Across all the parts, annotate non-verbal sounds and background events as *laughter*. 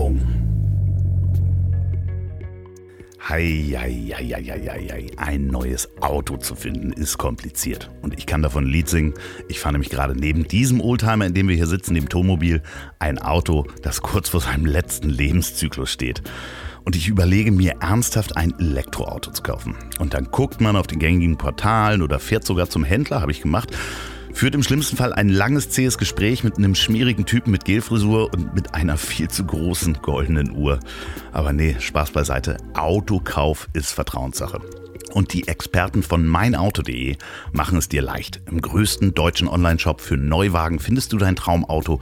Werbung. Hei, hei, hei, hei, hei. Ein neues Auto zu finden ist kompliziert. Und ich kann davon ein Lied singen. Ich fahre nämlich gerade neben diesem Oldtimer, in dem wir hier sitzen, dem Tomobil, ein Auto, das kurz vor seinem letzten Lebenszyklus steht. Und ich überlege mir ernsthaft ein Elektroauto zu kaufen. Und dann guckt man auf den gängigen Portalen oder fährt sogar zum Händler, habe ich gemacht führt im schlimmsten Fall ein langes, zähes Gespräch mit einem schmierigen Typen mit Gelfrisur und mit einer viel zu großen goldenen Uhr. Aber nee, Spaß beiseite. Autokauf ist Vertrauenssache. Und die Experten von meinauto.de machen es dir leicht. Im größten deutschen Onlineshop für Neuwagen findest du dein Traumauto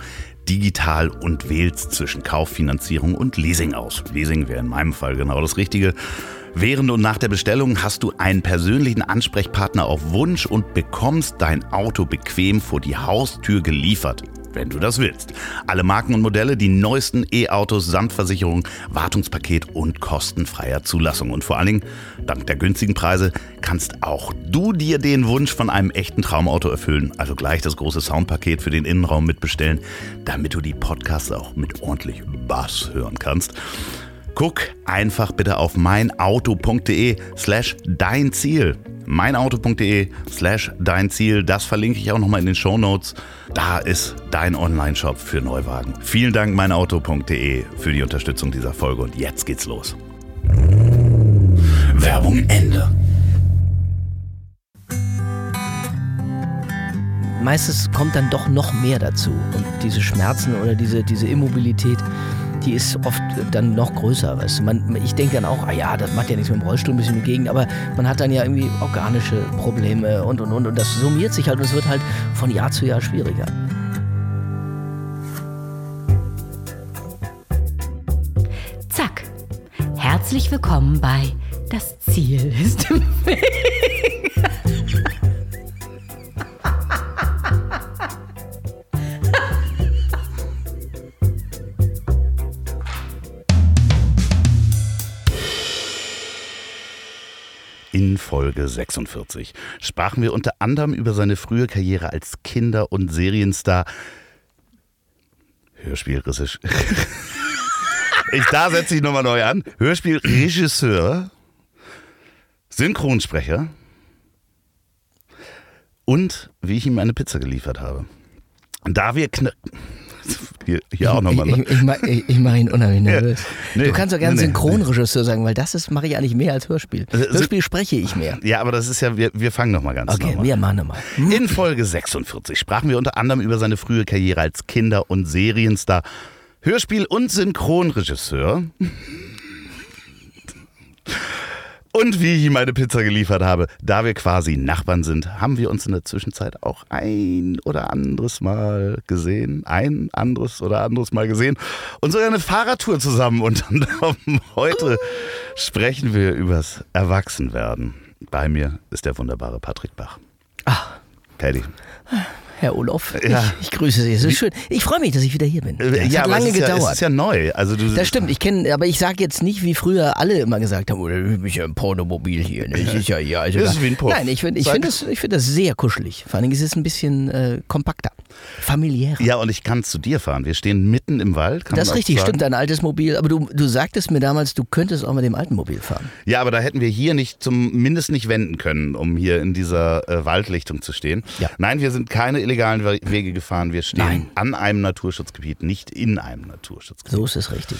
digital und wählst zwischen Kauffinanzierung und Leasing aus. Leasing wäre in meinem Fall genau das Richtige. Während und nach der Bestellung hast du einen persönlichen Ansprechpartner auf Wunsch und bekommst dein Auto bequem vor die Haustür geliefert. Wenn du das willst. Alle Marken und Modelle, die neuesten E-Autos samt Versicherung, Wartungspaket und kostenfreier Zulassung. Und vor allen Dingen, dank der günstigen Preise, kannst auch du dir den Wunsch von einem echten Traumauto erfüllen. Also gleich das große Soundpaket für den Innenraum mitbestellen, damit du die Podcasts auch mit ordentlich Bass hören kannst. Guck einfach bitte auf meinauto.de slash dein Ziel. meinauto.de slash dein Ziel. Das verlinke ich auch nochmal in den Show Notes. Da ist dein Online-Shop für Neuwagen. Vielen Dank meinauto.de für die Unterstützung dieser Folge und jetzt geht's los. Werbung Ende. Meistens kommt dann doch noch mehr dazu. Und diese Schmerzen oder diese, diese Immobilität, die ist oft dann noch größer. Weißt du? man, ich denke dann auch, ah ja, das macht ja nichts mit dem Rollstuhl ein bisschen Gegend, aber man hat dann ja irgendwie organische Probleme und und und und das summiert sich halt und es wird halt von Jahr zu Jahr schwieriger. Zack. Herzlich willkommen bei Das Ziel ist im Weg. Folge 46 sprachen wir unter anderem über seine frühe Karriere als Kinder- und Serienstar. Hörspielregisseur. *laughs* ich, da setze ich nochmal neu an. Hörspielregisseur, Synchronsprecher und wie ich ihm eine Pizza geliefert habe. Da wir kn hier, hier auch nochmal. Ne? Ich, ich, ich, ich, mache ihn unheimlich nervös. Nee, du kannst doch gerne nee, nee. Synchronregisseur sagen, weil das mache ich eigentlich mehr als Hörspiel. Hörspiel spreche ich mehr. Ja, aber das ist ja, wir, wir fangen nochmal ganz Okay, normal. wir machen nochmal. *laughs* In Folge 46 sprachen wir unter anderem über seine frühe Karriere als Kinder- und Serienstar, Hörspiel- und Synchronregisseur. Und wie ich ihm meine Pizza geliefert habe, da wir quasi Nachbarn sind, haben wir uns in der Zwischenzeit auch ein oder anderes Mal gesehen. Ein anderes oder anderes Mal gesehen. Und sogar eine Fahrradtour zusammen unternommen. *laughs* Heute sprechen wir übers Erwachsenwerden. Bei mir ist der wunderbare Patrick Bach. Ah, Paddy. Herr Olof, Ja. ich, ich grüße Sie. Es ist schön. Ich freue mich, dass ich wieder hier bin. Es Äh, ja, hat lange es ist Ja, gedauert. es ist ja neu. Also du, das stimmt, ich kenne, aber ich sage jetzt nicht, wie früher alle immer gesagt haben, ich bin ja ein Pornomobil hier. Ne? Das ist ja, ja, also Das da- ist wie ein Puff. Nein, ich finde ich find das, ich find das sehr kuschelig. Vor allem ist es ein bisschen äh, kompakter, familiärer. Ja, und ich kann zu dir fahren. Wir stehen mitten im Wald. Das ist richtig, sagen. stimmt, dein altes Mobil. Aber du, du sagtest mir damals, du könntest auch mit dem alten Mobil fahren. Ja, aber da hätten wir hier nicht zumindest nicht wenden können, um hier in dieser äh, Waldlichtung zu stehen. Ja. Nein, wir sind keine illegalen We- Wege gefahren. Wir stehen Nein. an einem Naturschutzgebiet, nicht in einem Naturschutzgebiet. So ist es richtig.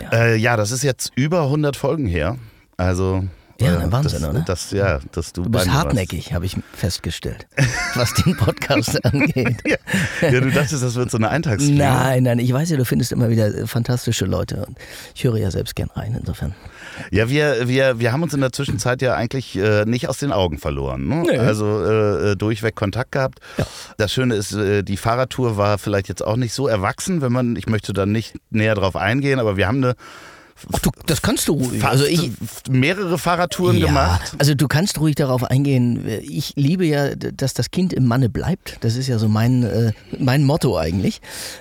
Ja. Äh, ja, das ist jetzt über 100 Folgen her. Also Ja, ein Wahnsinn, das, oder? Das, ja, dass du, Du bist hartnäckig, habe ich festgestellt, *laughs* was den Podcast *laughs* angeht. Ja, du dachtest, das wird so eine Eintagsfliege. Nein, nein, ich weiß ja, du findest immer wieder äh, fantastische Leute und ich höre ja selbst gern rein, insofern. Ja, wir, wir, wir haben uns in der Zwischenzeit ja eigentlich äh, nicht aus den Augen verloren. Ne? Nee. Also äh, äh, durchweg Kontakt gehabt. Ja. Das Schöne ist, äh, die Fahrradtour war vielleicht jetzt auch nicht so erwachsen, wenn man, ich möchte da nicht näher drauf eingehen, aber wir haben eine Ach, du, das kannst du ruhig. Also ich, mehrere Fahrradtouren ja, gemacht. also du kannst ruhig darauf eingehen. Ich liebe ja, dass das Kind im Manne bleibt. Das ist ja so mein, äh, mein Motto eigentlich.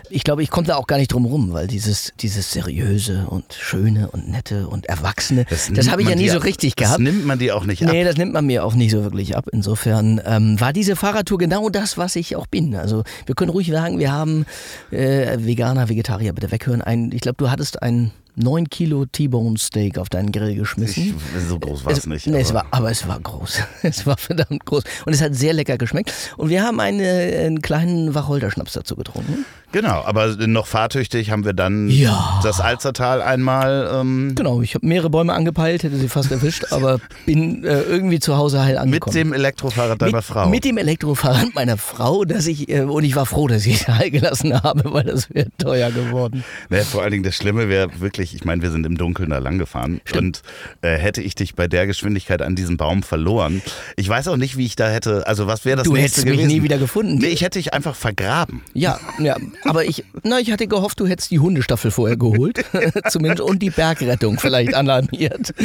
Ich glaube, ich komme da auch gar nicht drum rum, weil dieses, dieses seriöse und schöne und nette und erwachsene, das, nimmt habe ich ja nie so richtig Das gehabt. nimmt man dir auch nicht ab. Nee, das nimmt man mir auch nicht so wirklich ab. Insofern ähm, war diese Fahrradtour genau das, was ich auch bin. Also wir können ruhig sagen, wir haben äh, Veganer, Vegetarier, bitte weghören. Ein, ich glaube, du hattest ein 9 Kilo T-Bone Steak auf deinen Grill geschmissen. Ich, so groß war es nicht. Nee, es aber- war, aber es war groß. *laughs* Es war verdammt groß. Und es hat sehr lecker geschmeckt. Und wir haben eine, einen kleinen Wacholderschnaps dazu getrunken. Genau, aber noch fahrtüchtig haben wir dann Ja. das Alzertal einmal. Ähm, Genau, ich habe mehrere Bäume angepeilt, hätte sie fast erwischt, *laughs* aber bin äh, irgendwie zu Hause heil mit angekommen. dem Elektrofahrrad deiner mit, Frau. Mit dem Elektrofahrrad meiner Frau, dass ich, äh, und ich war froh, dass ich es *laughs* heil gelassen habe, weil das wäre teuer geworden. Nee, vor allen Dingen das Schlimme wäre wirklich, ich meine, wir sind im Dunkeln da lang gefahren und äh, hätte ich dich bei der Geschwindigkeit an diesem Baum verloren. Ich weiß auch nicht, wie ich da hätte, also was wäre das Du hättest mich gewesen? nie wieder gefunden. Nee, ich hätte dich einfach vergraben. Ja, ja, aber ich, na, ich hatte gehofft, du hättest die Hundestaffel vorher geholt, *laughs* zumindest, und die Bergrettung vielleicht alarmiert. *laughs*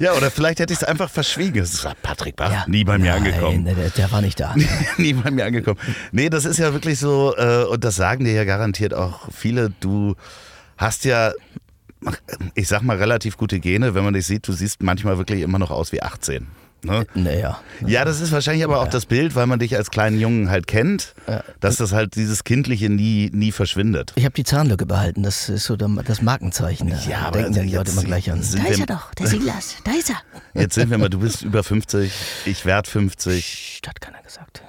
Ja, oder vielleicht hätte ich es einfach verschwiegen. Das war Patrick Bach, nie bei mir Nein, angekommen. Der, der war nicht da. *laughs* nie bei mir angekommen. Nee, das ist ja wirklich so, äh, und das sagen dir ja garantiert auch viele, du hast ja, ich sag mal, relativ gute Gene, wenn man dich sieht, du siehst manchmal wirklich immer noch aus wie 18. Ne? Naja. Ja, das ist wahrscheinlich aber auch das Bild, weil man dich als kleinen Jungen halt kennt, dass das halt dieses Kindliche nie, nie verschwindet. Ich habe die Zahnlücke behalten, das ist so das Markenzeichen. Da Ja, aber denken die jetzt Leute immer gleich an. sind Da ist wir- er doch, der Silas. Da ist er. Jetzt sind wir mal, du bist über 50, ich werd 50. Psst, hat keiner gesagt.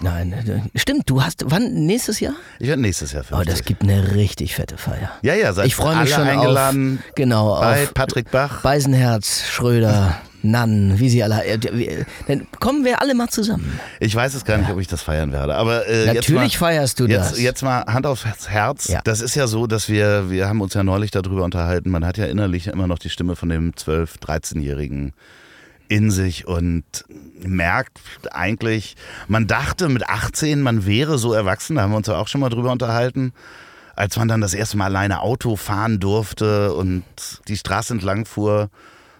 Nein, äh, stimmt, du hast, wann, nächstes Jahr? Ich werde nächstes Jahr Oh, 50. das gibt eine richtig fette Feier. ja, ja, seid Ich freue mich alle schon eingeladen auf, genau, bei auf Patrick Bach. Beisenherz, Schröder, Nann, wie sie alle, äh, wir- dann kommen wir alle mal zusammen. Ich weiß es gar nicht, ob ich das feiern werde, aber äh, Natürlich mal, feierst du jetzt, das. Jetzt mal Hand aufs Herz. Ja. Das ist ja so, dass wir, wir haben uns ja neulich darüber unterhalten, man hat ja innerlich immer noch die Stimme von dem 12-, 13-Jährigen in sich und merkt eigentlich, man dachte mit 18, man wäre so erwachsen, da haben wir uns ja auch schon mal drüber unterhalten, als man dann das erste Mal alleine Auto fahren durfte und die Straße entlang fuhr.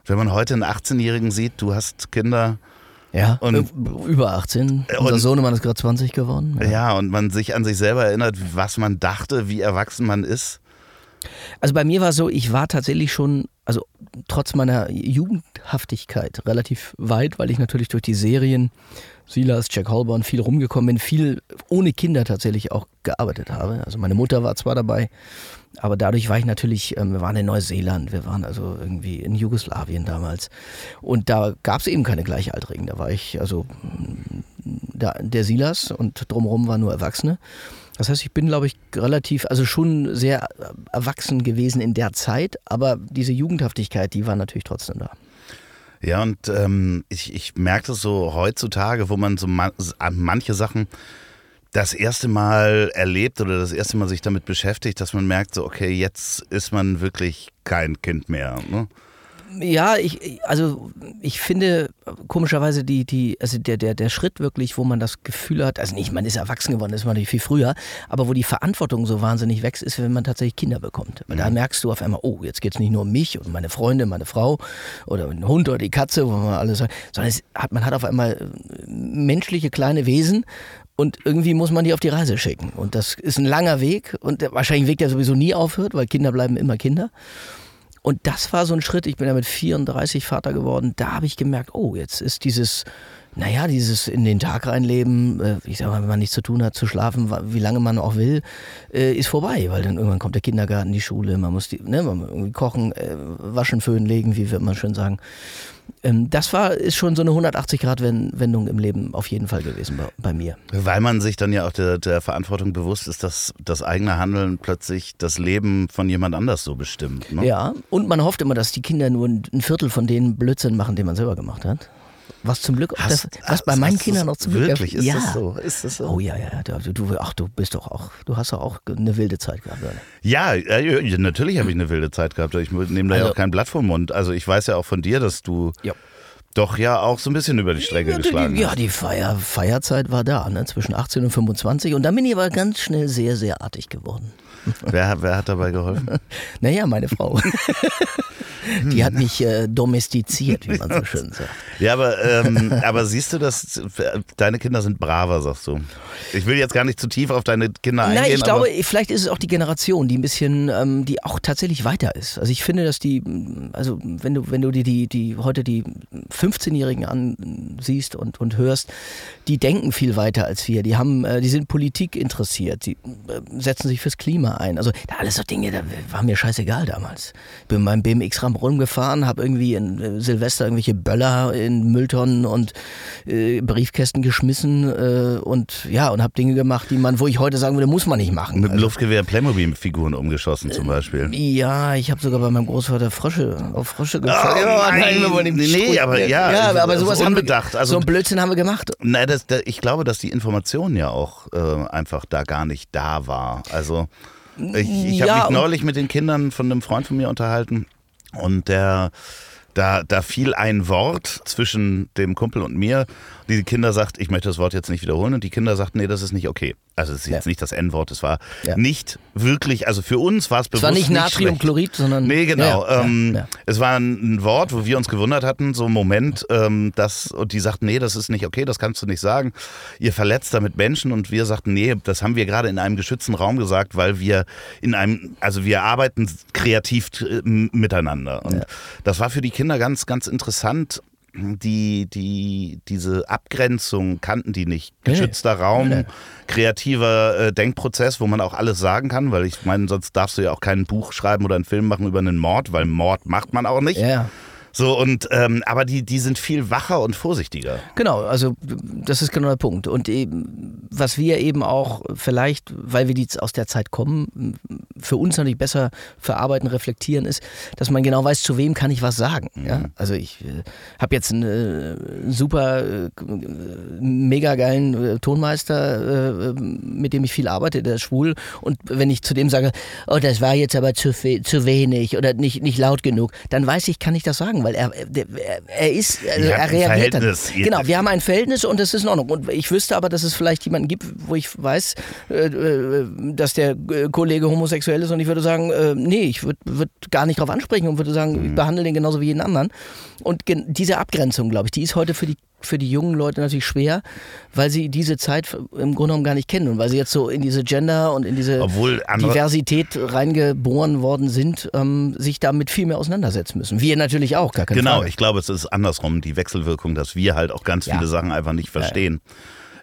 Wenn man heute einen 18-Jährigen sieht, du hast Kinder, Ja, Und- äh, über 18. Unser und- Sohnemann ist gerade 20 geworden. Ja, und man sich an sich selber erinnert, was man dachte, wie erwachsen man ist. Also bei mir war es so, ich war tatsächlich schon, also trotz meiner Jugendhaftigkeit relativ weit, weil ich natürlich durch die Serien Silas, Jack Holborn viel rumgekommen bin, viel ohne Kinder tatsächlich auch gearbeitet habe. Also meine Mutter war zwar dabei, aber dadurch war ich natürlich, ähm, wir waren in Neuseeland, wir waren also irgendwie in Jugoslawien damals. Und da gab es eben keine Gleichaltrigen. Da war ich, also da, der Silas und drumherum waren nur Erwachsene. Das heißt, ich bin, glaube ich, relativ, also schon sehr erwachsen gewesen in der Zeit, aber diese Jugendhaftigkeit, die war natürlich trotzdem da. Ja, und ähm, ich, ich merke das so heutzutage, wo man so man, an manche Sachen das erste Mal erlebt oder das erste Mal sich damit beschäftigt, dass man merkt, so, okay, jetzt ist man wirklich kein Kind mehr. Ne? Ja, ich, also ich finde komischerweise die, die, also der, der, der Schritt wirklich, wo man das Gefühl hat, also nicht, man ist erwachsen geworden, das ist man natürlich viel früher, aber wo die Verantwortung so wahnsinnig wächst, ist, wenn man tatsächlich Kinder bekommt. Weil Da merkst du auf einmal, oh, jetzt geht es nicht nur um mich und meine Freunde, meine Frau oder den Hund oder die Katze, wo man alles sagt, sondern es hat, man hat auf einmal äh, menschliche kleine Wesen und irgendwie muss man die auf die Reise schicken. Und das ist ein langer Weg und wahrscheinlich ein Weg, der sowieso nie aufhört, weil Kinder bleiben immer Kinder. Und das war so ein Schritt, ich bin ja mit 34 Vater geworden, da habe ich gemerkt, oh, jetzt ist dieses, naja, dieses in den Tag reinleben, äh, ich sag mal, wenn man nichts zu tun hat, zu schlafen, wie lange man auch will, äh, ist vorbei, weil dann irgendwann kommt der Kindergarten, die Schule, man muss die, ne, man irgendwie kochen, äh, waschen, föhnen, legen, wie wird man schön sagen. Ähm, das war, ist schon so eine 180-Grad-Wendung im Leben auf jeden Fall gewesen bei, bei mir. Weil man sich dann ja auch der, der Verantwortung bewusst ist, dass das eigene Handeln plötzlich das Leben von jemand anders so bestimmt. Ne? Ja, und man hofft immer, dass die Kinder nur ein Viertel von den Blödsinn machen, den man selber gemacht hat. Was zum Glück, auch Hast- das, was bei meinen Kindern noch zum Glück Wirklich, ist ja. das so? Ist das so? Oh ja, ja, ja. Du, du, ach, du bist doch auch, du hast doch auch eine wilde Zeit gehabt. Oder? Ja, ja, natürlich habe ich eine wilde Zeit gehabt. Ich nehme da ja Also- auch kein Blatt vom Mund. Also ich weiß ja auch von dir, dass du Ja. doch ja auch so ein bisschen über die Strecke geschlagen Ja, hast. die Feier, Feierzeit war da, ne? zwischen 18 und 25. Und dann bin ich aber ganz schnell sehr, sehr artig geworden. Wer, wer hat dabei geholfen? *laughs* Naja, meine Frau. *laughs* *laughs* Die hat mich äh, domestiziert, wie man so schön sagt. Ja, aber, ähm, aber siehst du, dass deine Kinder sind braver, sagst du. Ich will jetzt gar nicht zu tief auf deine Kinder eingehen. Nein, ich glaube, vielleicht ist es auch die Generation, die ein bisschen, ähm, die auch tatsächlich weiter ist. Also ich finde, dass die, also wenn du, wenn du dir die, die heute die 15-Jährigen ansiehst und, und hörst, die denken viel weiter als wir. Die haben, äh, die sind Politik interessiert, die äh, setzen sich fürs Klima ein. Also da alles so Dinge, da war mir scheißegal damals. Ich bin meinem BMX ram rumgefahren, habe irgendwie in äh, Silvester irgendwelche Böller in Mülltonnen und äh, Briefkästen geschmissen äh, und ja und habe Dinge gemacht, die man, wo ich heute sagen würde, muss man nicht machen. mit dem Also, Luftgewehr Playmobil-Figuren umgeschossen zum Beispiel. ja, ich habe sogar bei meinem Großvater Frösche auf Frösche Oh, gefallen. nein. ihm Nee, aber ja, ja, das aber ist sowas haben wir, unbedacht. Also- so ein Blödsinn haben wir gemacht. Nein, das, das, ich glaube, dass die Information ja auch äh, einfach da gar nicht da war. Also ich, ich habe Ja, mich neulich mit den Kindern von einem Freund von mir unterhalten und der da, da fiel ein Wort zwischen dem Kumpel und mir. Die Kinder sagt, ich möchte das Wort jetzt nicht wiederholen und die Kinder sagten, nee, das ist nicht okay. Also es ist jetzt Ja. nicht das N-Wort, es war Ja. nicht wirklich, also für uns war es Es bewusst war nicht schlecht. Natriumchlorid, sondern. Nee, genau. Ja, ähm. Es war ein, Wort, wo wir uns gewundert hatten, so ein Moment, ähm, dass, und die sagten, nee, das ist nicht okay, das kannst du nicht sagen. Ihr verletzt damit Menschen und wir sagten, nee, das haben wir gerade in einem geschützten Raum gesagt, weil wir in einem, also wir arbeiten kreativ äh, miteinander. Und das war für die Kinder ganz, ganz interessant. Die, die, diese Abgrenzung kannten die nicht. Nee. Geschützter Raum, Nee. kreativer äh, Denkprozess, wo man auch alles sagen kann, weil ich meine, sonst darfst du ja auch kein Buch schreiben oder einen Film machen über einen Mord, weil Mord macht man auch nicht. Ja. So und ähm, aber die, die sind viel wacher und vorsichtiger. Genau, also das ist genau der Punkt. Und eben, was wir eben auch vielleicht, weil wir die aus der Zeit kommen, für uns natürlich besser verarbeiten, reflektieren, ist, dass man genau weiß, zu wem kann ich was sagen. Ja? Also ich äh, habe jetzt einen äh, super, äh, mega geilen äh, Tonmeister, äh, mit dem ich viel arbeite, der ist schwul. Und wenn ich zu dem sage, oh, das war jetzt aber zu, zu wenig oder nicht, nicht laut genug, dann weiß ich, kann ich das sagen, weil er, er, ist, also er reagiert dann. Genau, wir haben ein Verhältnis und das ist in Ordnung. Und ich wüsste aber, dass es vielleicht jemanden gibt, wo ich weiß, äh, äh, dass der äh, Kollege homosexuell ist und ich würde sagen, nee, ich würde würd gar nicht darauf ansprechen und würde sagen, Mhm. ich behandle den genauso wie jeden anderen. Und diese Abgrenzung, glaube ich, die ist heute für die für die jungen Leute natürlich schwer, weil sie diese Zeit im Grunde genommen gar nicht kennen und weil sie jetzt so in diese Gender und in diese Diversität reingeboren worden sind, ähm, sich damit viel mehr auseinandersetzen müssen. Wir natürlich auch, gar keine Genau, Frage. ich glaube, es ist andersrum, die Wechselwirkung, dass wir halt auch ganz Ja. viele Sachen einfach nicht verstehen.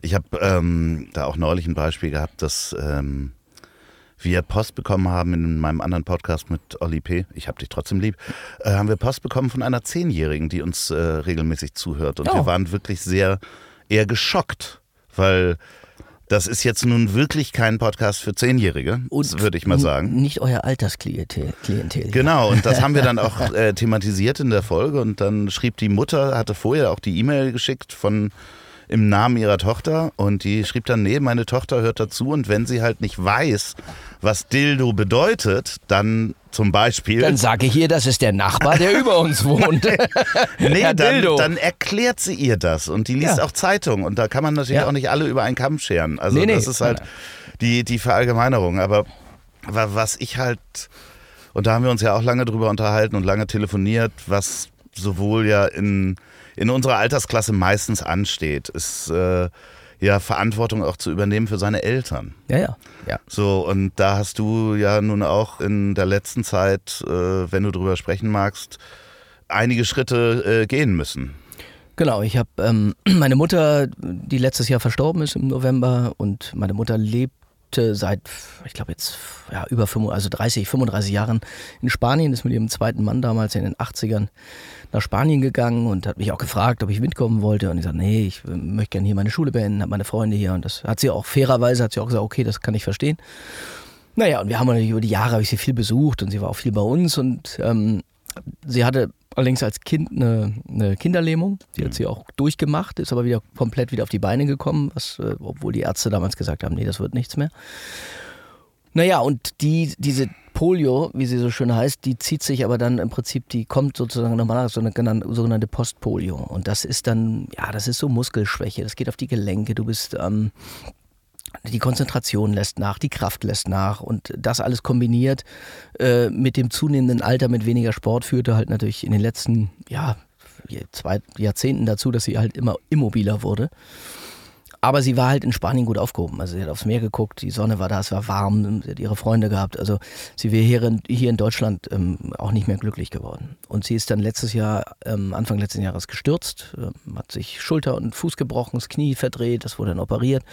Ich habe ähm, da auch neulich ein Beispiel gehabt, dass ähm, wir Post bekommen haben in meinem anderen Podcast mit Olli P., ich hab dich trotzdem lieb, äh, haben wir Post bekommen von einer Zehnjährigen, die uns äh, regelmäßig zuhört. Und Oh. wir waren wirklich sehr eher geschockt, weil das ist jetzt nun wirklich kein Podcast für Zehnjährige, würde ich mal sagen. Nicht euer Altersklientel. Klientel. Genau, und das *laughs* haben wir dann auch äh, thematisiert in der Folge. Und dann schrieb die Mutter, hatte vorher auch die E-Mail geschickt von im Namen ihrer Tochter und die schrieb dann, nee, meine Tochter hört dazu und wenn sie halt nicht weiß, was Dildo bedeutet, dann zum Beispiel, Dann sage ich ihr, das ist der Nachbar, der *laughs* über uns wohnt. nee, *laughs* dann, Dildo. dann erklärt sie ihr das und die liest Ja. auch Zeitung und da kann man natürlich Ja. auch nicht alle über einen Kamm scheren. Also Nee, nee. das ist halt die, die Verallgemeinerung. Aber wa- was ich halt, und da haben wir uns ja auch lange drüber unterhalten und lange telefoniert, was sowohl ja in, in unserer Altersklasse meistens ansteht, ist äh, ja Verantwortung auch zu übernehmen für seine Eltern. ja, ja. ja. So, und da hast du ja nun auch in der letzten Zeit, äh, wenn du drüber sprechen magst, einige Schritte äh, gehen müssen. Genau, ich habe ähm, *clears throat* meine Mutter, die letztes Jahr verstorben ist im November und meine Mutter lebte seit, ich glaube jetzt ja, über 35, also 30, 35 Jahren in Spanien, ist mit ihrem zweiten Mann damals in den 80ern nach Spanien gegangen und hat mich auch gefragt, ob ich mitkommen wollte. Und ich sagte, nee, ich möchte gerne hier meine Schule beenden, habe meine Freunde hier. Und das hat sie auch fairerweise, hat sie auch gesagt, okay, das kann ich verstehen. Naja, und wir haben natürlich über die Jahre, habe ich sie viel besucht und sie war auch viel bei uns. Und ähm, sie hatte allerdings als Kind eine, eine Kinderlähmung, die hat sie auch durchgemacht, ist aber wieder komplett wieder auf die Beine gekommen, was, äh, obwohl die Ärzte damals gesagt haben, nee, das wird nichts mehr. Naja, und die, diese Polio, wie sie so schön heißt, die zieht sich aber dann im Prinzip, die kommt sozusagen nochmal so eine sogenannte Postpolio. Und das ist dann, ja, das ist so Muskelschwäche, das geht auf die Gelenke, du bist, ähm, die Konzentration lässt nach, die Kraft lässt nach und das alles kombiniert äh, mit dem zunehmenden Alter, mit weniger Sport führte halt natürlich in den letzten, ja, zwei Jahrzehnten dazu, dass sie halt immer immobiler wurde. Aber sie war halt in Spanien gut aufgehoben. Also sie hat aufs Meer geguckt, die Sonne war da, es war warm, sie hat ihre Freunde gehabt. Also sie wäre hier in, hier in Deutschland ähm, auch nicht mehr glücklich geworden. Und sie ist dann letztes Jahr, ähm, Anfang letzten Jahres gestürzt, ähm, hat sich Schulter und Fuß gebrochen, das Knie verdreht, das wurde dann operiert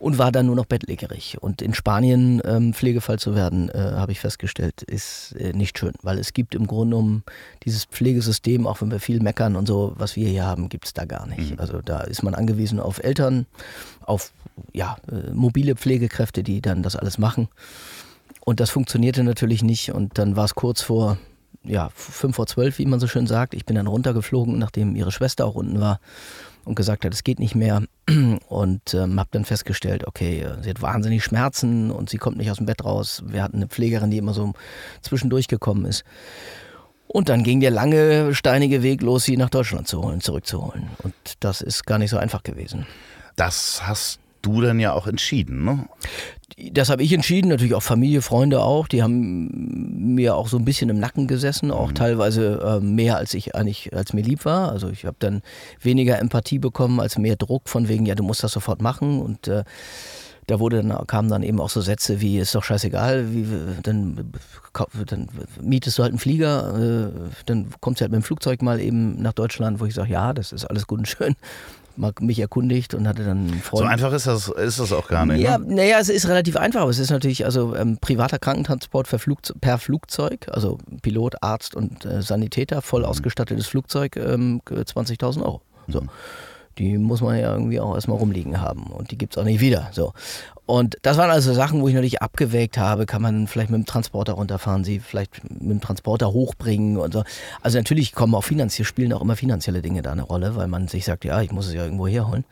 und war dann nur noch bettlägerig. Und in Spanien ähm, Pflegefall zu werden, äh, habe ich festgestellt, ist äh, nicht schön, weil es gibt im Grunde um dieses Pflegesystem, auch wenn wir viel meckern und so, was wir hier haben, gibt es da gar nicht. Mhm. Also da ist man angewiesen auf Eltern, auf ja, äh, mobile Pflegekräfte, die dann das alles machen. Und das funktionierte natürlich nicht. Und dann war es kurz vor, ja, fünf vor zwölf, wie man so schön sagt. Ich bin dann runtergeflogen, nachdem ihre Schwester auch unten war und gesagt hat, es geht nicht mehr. *clears throat* Und ähm, habe dann festgestellt, okay, sie hat wahnsinnig Schmerzen und sie kommt nicht aus dem Bett raus. Wir hatten eine Pflegerin, die immer so zwischendurch gekommen ist. Und dann ging der lange, steinige Weg los, sie nach Deutschland zu holen, zurückzuholen. Und das ist gar nicht so einfach gewesen. Das hast du dann ja auch entschieden, ne? Das habe ich entschieden, natürlich auch Familie, Freunde auch. Die haben mir auch so ein bisschen im Nacken gesessen, auch mhm. teilweise äh, mehr als ich eigentlich, als mir lieb war. Also ich habe dann weniger Empathie bekommen als mehr Druck von wegen, ja, du musst das sofort machen und äh, da wurde dann, kamen dann eben auch so Sätze wie, ist doch scheißegal, wie, dann, dann mietest du halt einen Flieger, äh, dann kommst du halt mit dem Flugzeug mal eben nach Deutschland, wo ich sage, ja, das ist alles gut und schön mal mich erkundigt und hatte dann einen Freund. So einfach ist das, ist das auch gar nicht. Ja, ne? naja, es ist relativ einfach, aber es ist natürlich also ähm, privater Krankentransport Flugzeug, per Flugzeug, also Pilot, Arzt und äh, Sanitäter, voll mhm. ausgestattetes Flugzeug, ähm, 20.000 Euro. So. Mhm die muss man ja irgendwie auch erstmal rumliegen haben und die gibt es auch nicht wieder. So. Und das waren also Sachen, wo ich natürlich abgewägt habe, kann man vielleicht mit dem Transporter runterfahren, sie vielleicht mit dem Transporter hochbringen und so. Also natürlich kommen auch finanziell, spielen auch immer finanzielle Dinge da eine Rolle, weil man sich sagt, ja, ich muss es ja irgendwo herholen.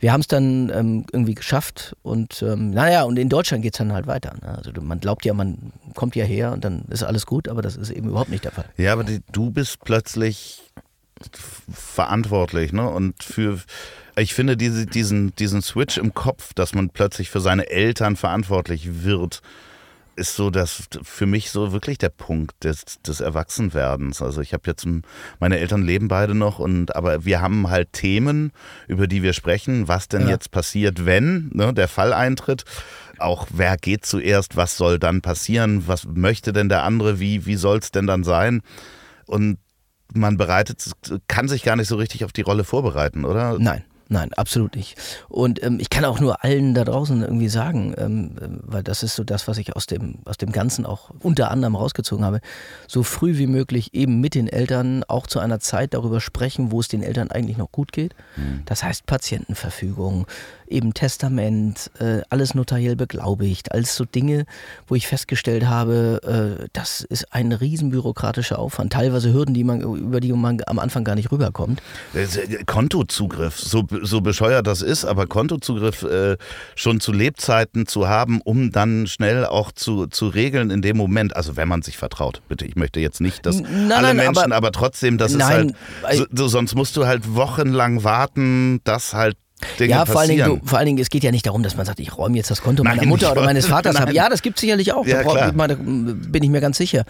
Wir haben es dann ähm, irgendwie geschafft und ähm, naja, und in Deutschland geht es dann halt weiter. Ne? Also man glaubt ja, man kommt ja her und dann ist alles gut, aber das ist eben überhaupt nicht der Fall. Ja, aber die, du bist plötzlich verantwortlich, ne? Und für ich finde diese, diesen, diesen Switch im Kopf, dass man plötzlich für seine Eltern verantwortlich wird, ist so das für mich so wirklich der Punkt des, des Erwachsenwerdens. Also ich habe jetzt meine Eltern leben beide noch und aber wir haben halt Themen, über die wir sprechen, was denn ja. jetzt passiert, wenn ne, der Fall eintritt. Auch wer geht zuerst, was soll dann passieren, was möchte denn der andere, wie, wie soll es denn dann sein? Und man bereitet, kann sich gar nicht so richtig auf die Rolle vorbereiten, oder? Nein. Nein, absolut nicht. Und ähm, ich kann auch nur allen da draußen irgendwie sagen, ähm, weil das ist so das, was ich aus dem, aus dem Ganzen auch unter anderem rausgezogen habe, so früh wie möglich eben mit den Eltern auch zu einer Zeit darüber sprechen, wo es den Eltern eigentlich noch gut geht. Mhm. Das heißt Patientenverfügung, eben Testament, äh, alles notariell beglaubigt, alles so Dinge, wo ich festgestellt habe, äh, das ist ein riesen bürokratischer Aufwand. Teilweise Hürden, die man, über die man am Anfang gar nicht rüberkommt. Äh, Kontozugriff, so, so bescheuert das ist, aber Kontozugriff äh, schon zu Lebzeiten zu haben, um dann schnell auch zu, zu regeln in dem Moment, also wenn man sich vertraut, bitte, ich möchte jetzt nicht, dass nein, alle nein, Menschen, aber, aber, trotzdem, das nein, ist halt, so, sonst musst du halt wochenlang warten, dass halt Dinge ja, vor allen, Dingen, du, vor allen Dingen, es geht ja nicht darum, dass man sagt, ich räume jetzt das Konto nein, meiner Mutter oder meines Vaters ab. Ja, das gibt es sicherlich auch. Ja, da, da, bin ich mir ganz sicher.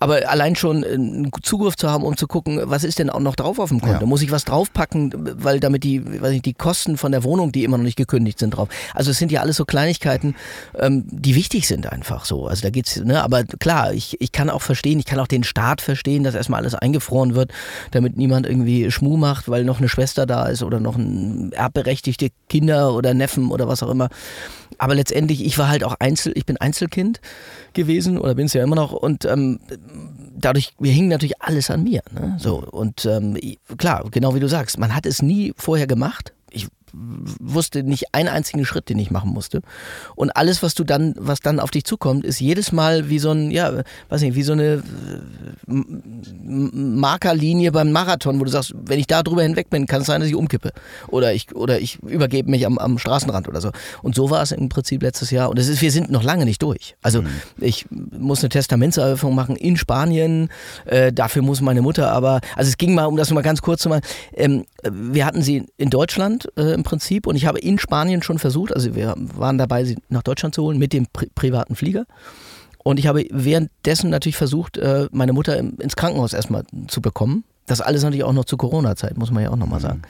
Aber allein schon einen Zugriff zu haben, um zu gucken, was ist denn auch noch drauf auf dem Konto? Ja. Muss ich was draufpacken, weil damit die, weiß ich, die Kosten von der Wohnung, die immer noch nicht gekündigt sind, drauf. Also es sind ja alles so Kleinigkeiten, ähm, die wichtig sind einfach so. Also da geht's, ne, aber klar, ich, ich kann auch verstehen, ich kann auch den Staat verstehen, dass erstmal alles eingefroren wird, damit niemand irgendwie Schmuh macht, weil noch eine Schwester da ist oder noch ein Erbberechtigter gleichberechtigte Kinder oder Neffen oder was auch immer. Aber letztendlich, ich war halt auch Einzel, ich bin Einzelkind gewesen oder bin es ja immer noch und ähm, dadurch, wir hingen natürlich alles an mir. Ne? So und ähm, klar, genau wie du sagst, man hat es nie vorher gemacht. Wusste nicht einen einzigen Schritt, den ich machen musste. Und alles, was du dann, was dann auf dich zukommt, ist jedes Mal wie so ein, ja, weiß nicht, wie so eine, Markerlinie beim Marathon, wo du sagst, wenn ich da drüber hinweg bin, kann es sein, dass ich umkippe. Oder ich, oder ich übergebe mich am, am Straßenrand oder so. Und so war es im Prinzip letztes Jahr. Und es ist, wir sind noch lange nicht durch. Also mhm. ich muss eine Testamentseröffnung machen in Spanien. Äh, dafür muss meine Mutter aber, also es ging mal, um das mal ganz kurz zu machen, ähm, wir hatten sie in Deutschland äh, im Prinzip und ich habe in Spanien schon versucht, also wir waren dabei, sie nach Deutschland zu holen mit dem pri privaten Flieger. Und ich habe währenddessen natürlich versucht, äh, meine Mutter ins Krankenhaus erstmal zu bekommen. Das alles natürlich auch noch zur Corona-Zeit, muss man ja auch nochmal mhm.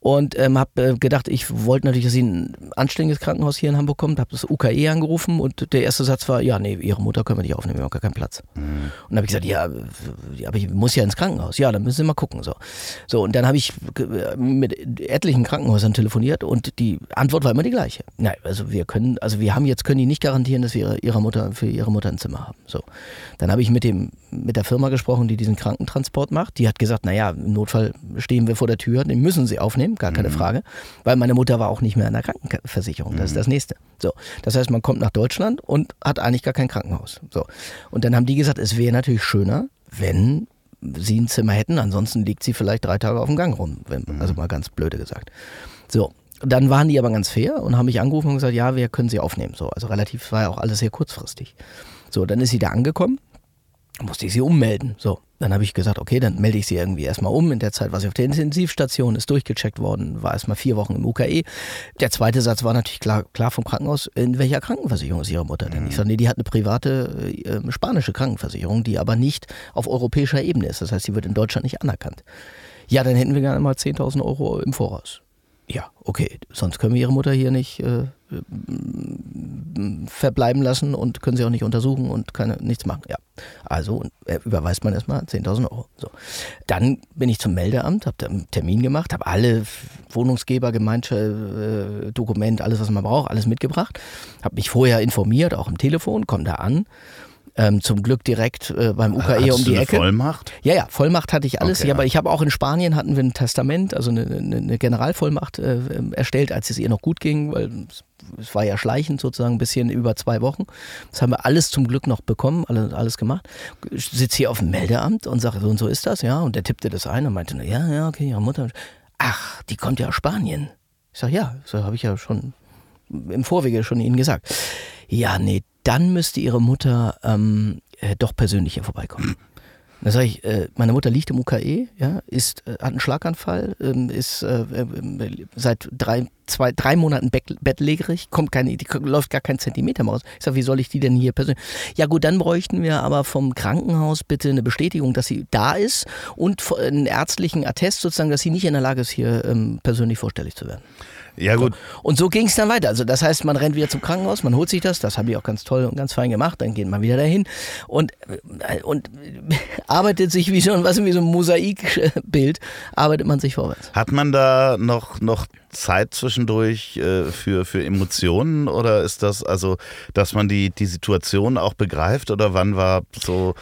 Und ähm, habe äh, gedacht, ich wollte natürlich, dass sie ein anständiges Krankenhaus hier in Hamburg kommt, habe das UKE angerufen und der erste Satz war, ja, nee, ihre Mutter können wir nicht aufnehmen, wir haben gar keinen Platz. Mhm. Und dann habe ich gesagt, ja, aber ich muss ja ins Krankenhaus. Ja, dann müssen Sie mal gucken. So, so und dann habe ich mit etlichen Krankenhäusern telefoniert und die Antwort war immer die gleiche. Nein, also wir können, also wir haben jetzt, können die nicht garantieren, dass wir ihre, ihrer Mutter, für ihre Mutter ein Zimmer haben. So. Dann habe ich mit dem, mit der Firma gesprochen, die diesen Krankentransport macht. Die hat gesagt, naja, im Notfall stehen wir vor der Tür, den müssen Sie aufnehmen gar keine mhm. Frage, weil meine Mutter war auch nicht mehr in der Krankenversicherung. Das ist mhm. das nächste. So, das heißt, man kommt nach Deutschland und hat eigentlich gar kein Krankenhaus. So, und dann haben die gesagt, es wäre natürlich schöner, wenn sie ein Zimmer hätten, ansonsten liegt sie vielleicht drei Tage auf dem Gang rum, wenn, mhm. also mal ganz blöde gesagt. So, dann waren die aber ganz fair und haben mich angerufen und gesagt, ja, wir können sie aufnehmen. So, also relativ war ja auch alles sehr kurzfristig. So, dann ist sie da angekommen musste ich sie ummelden. So, dann habe ich gesagt, okay, dann melde ich sie irgendwie erstmal um. In der Zeit war sie auf der Intensivstation, ist durchgecheckt worden, war erstmal vier Wochen im UKE. Der zweite Satz war natürlich klar, klar vom Krankenhaus, in welcher Krankenversicherung ist ihre Mutter denn? Ich sage, nee, die hat eine private äh, spanische Krankenversicherung, die aber nicht auf europäischer Ebene ist. Das heißt, sie wird in Deutschland nicht anerkannt. Ja, dann hätten wir gerne mal 10.000 Euro im Voraus. Ja, okay, sonst können wir ihre Mutter hier nicht äh, verbleiben lassen und können sie auch nicht untersuchen und keine, nichts machen. Ja, also äh, überweist man erstmal 10.000 Euro. So. Dann bin ich zum Meldeamt, habe einen Termin gemacht, habe alle Wohnungsgeber, Gemeinschaft, äh, Dokument, alles, was man braucht, alles mitgebracht. Habe mich vorher informiert, auch im Telefon, komme da an ähm, zum Glück direkt äh, beim UKE Hattest um die du Ecke. Vollmacht? Ja, ja, Vollmacht hatte ich alles. Okay, ja, aber ich habe auch in Spanien hatten wir ein Testament, also eine, eine Generalvollmacht äh, erstellt, als es ihr noch gut ging, weil es war ja schleichend sozusagen ein bisschen über zwei Wochen. Das haben wir alles zum Glück noch bekommen, alles, alles gemacht. Ich sitze hier auf dem Meldeamt und sage, so und so ist das, ja. Und der tippte das ein und meinte, ja, ja, okay, ihre Mutter. Ach, die kommt ja aus Spanien. Ich sage, ja, so habe ich ja schon im Vorwege schon Ihnen gesagt. Ja, nee, dann müsste ihre Mutter ähm, äh, doch persönlich hier vorbeikommen. Da sage ich, äh, meine Mutter liegt im UKE, ja, ist, äh, hat einen Schlaganfall, ähm, ist äh, äh, seit drei, zwei, drei Monaten bettlägerig, kommt keine, die läuft gar keinen Zentimeter mehr raus. Ich sage, wie soll ich die denn hier persönlich? Ja gut, dann bräuchten wir aber vom Krankenhaus bitte eine Bestätigung, dass sie da ist und einen ärztlichen Attest sozusagen, dass sie nicht in der Lage ist, hier ähm, persönlich vorstellig zu werden. Ja, gut. Und so ging es dann weiter. Also, das heißt, man rennt wieder zum Krankenhaus, man holt sich das, das habe ich auch ganz toll und ganz fein gemacht, dann geht man wieder dahin und, äh, und *laughs* arbeitet sich wie so, was, wie so ein Mosaikbild, arbeitet man sich vorwärts. Hat man da noch, noch Zeit zwischendurch äh, für, für Emotionen oder ist das also, dass man die, die Situation auch begreift oder wann war so.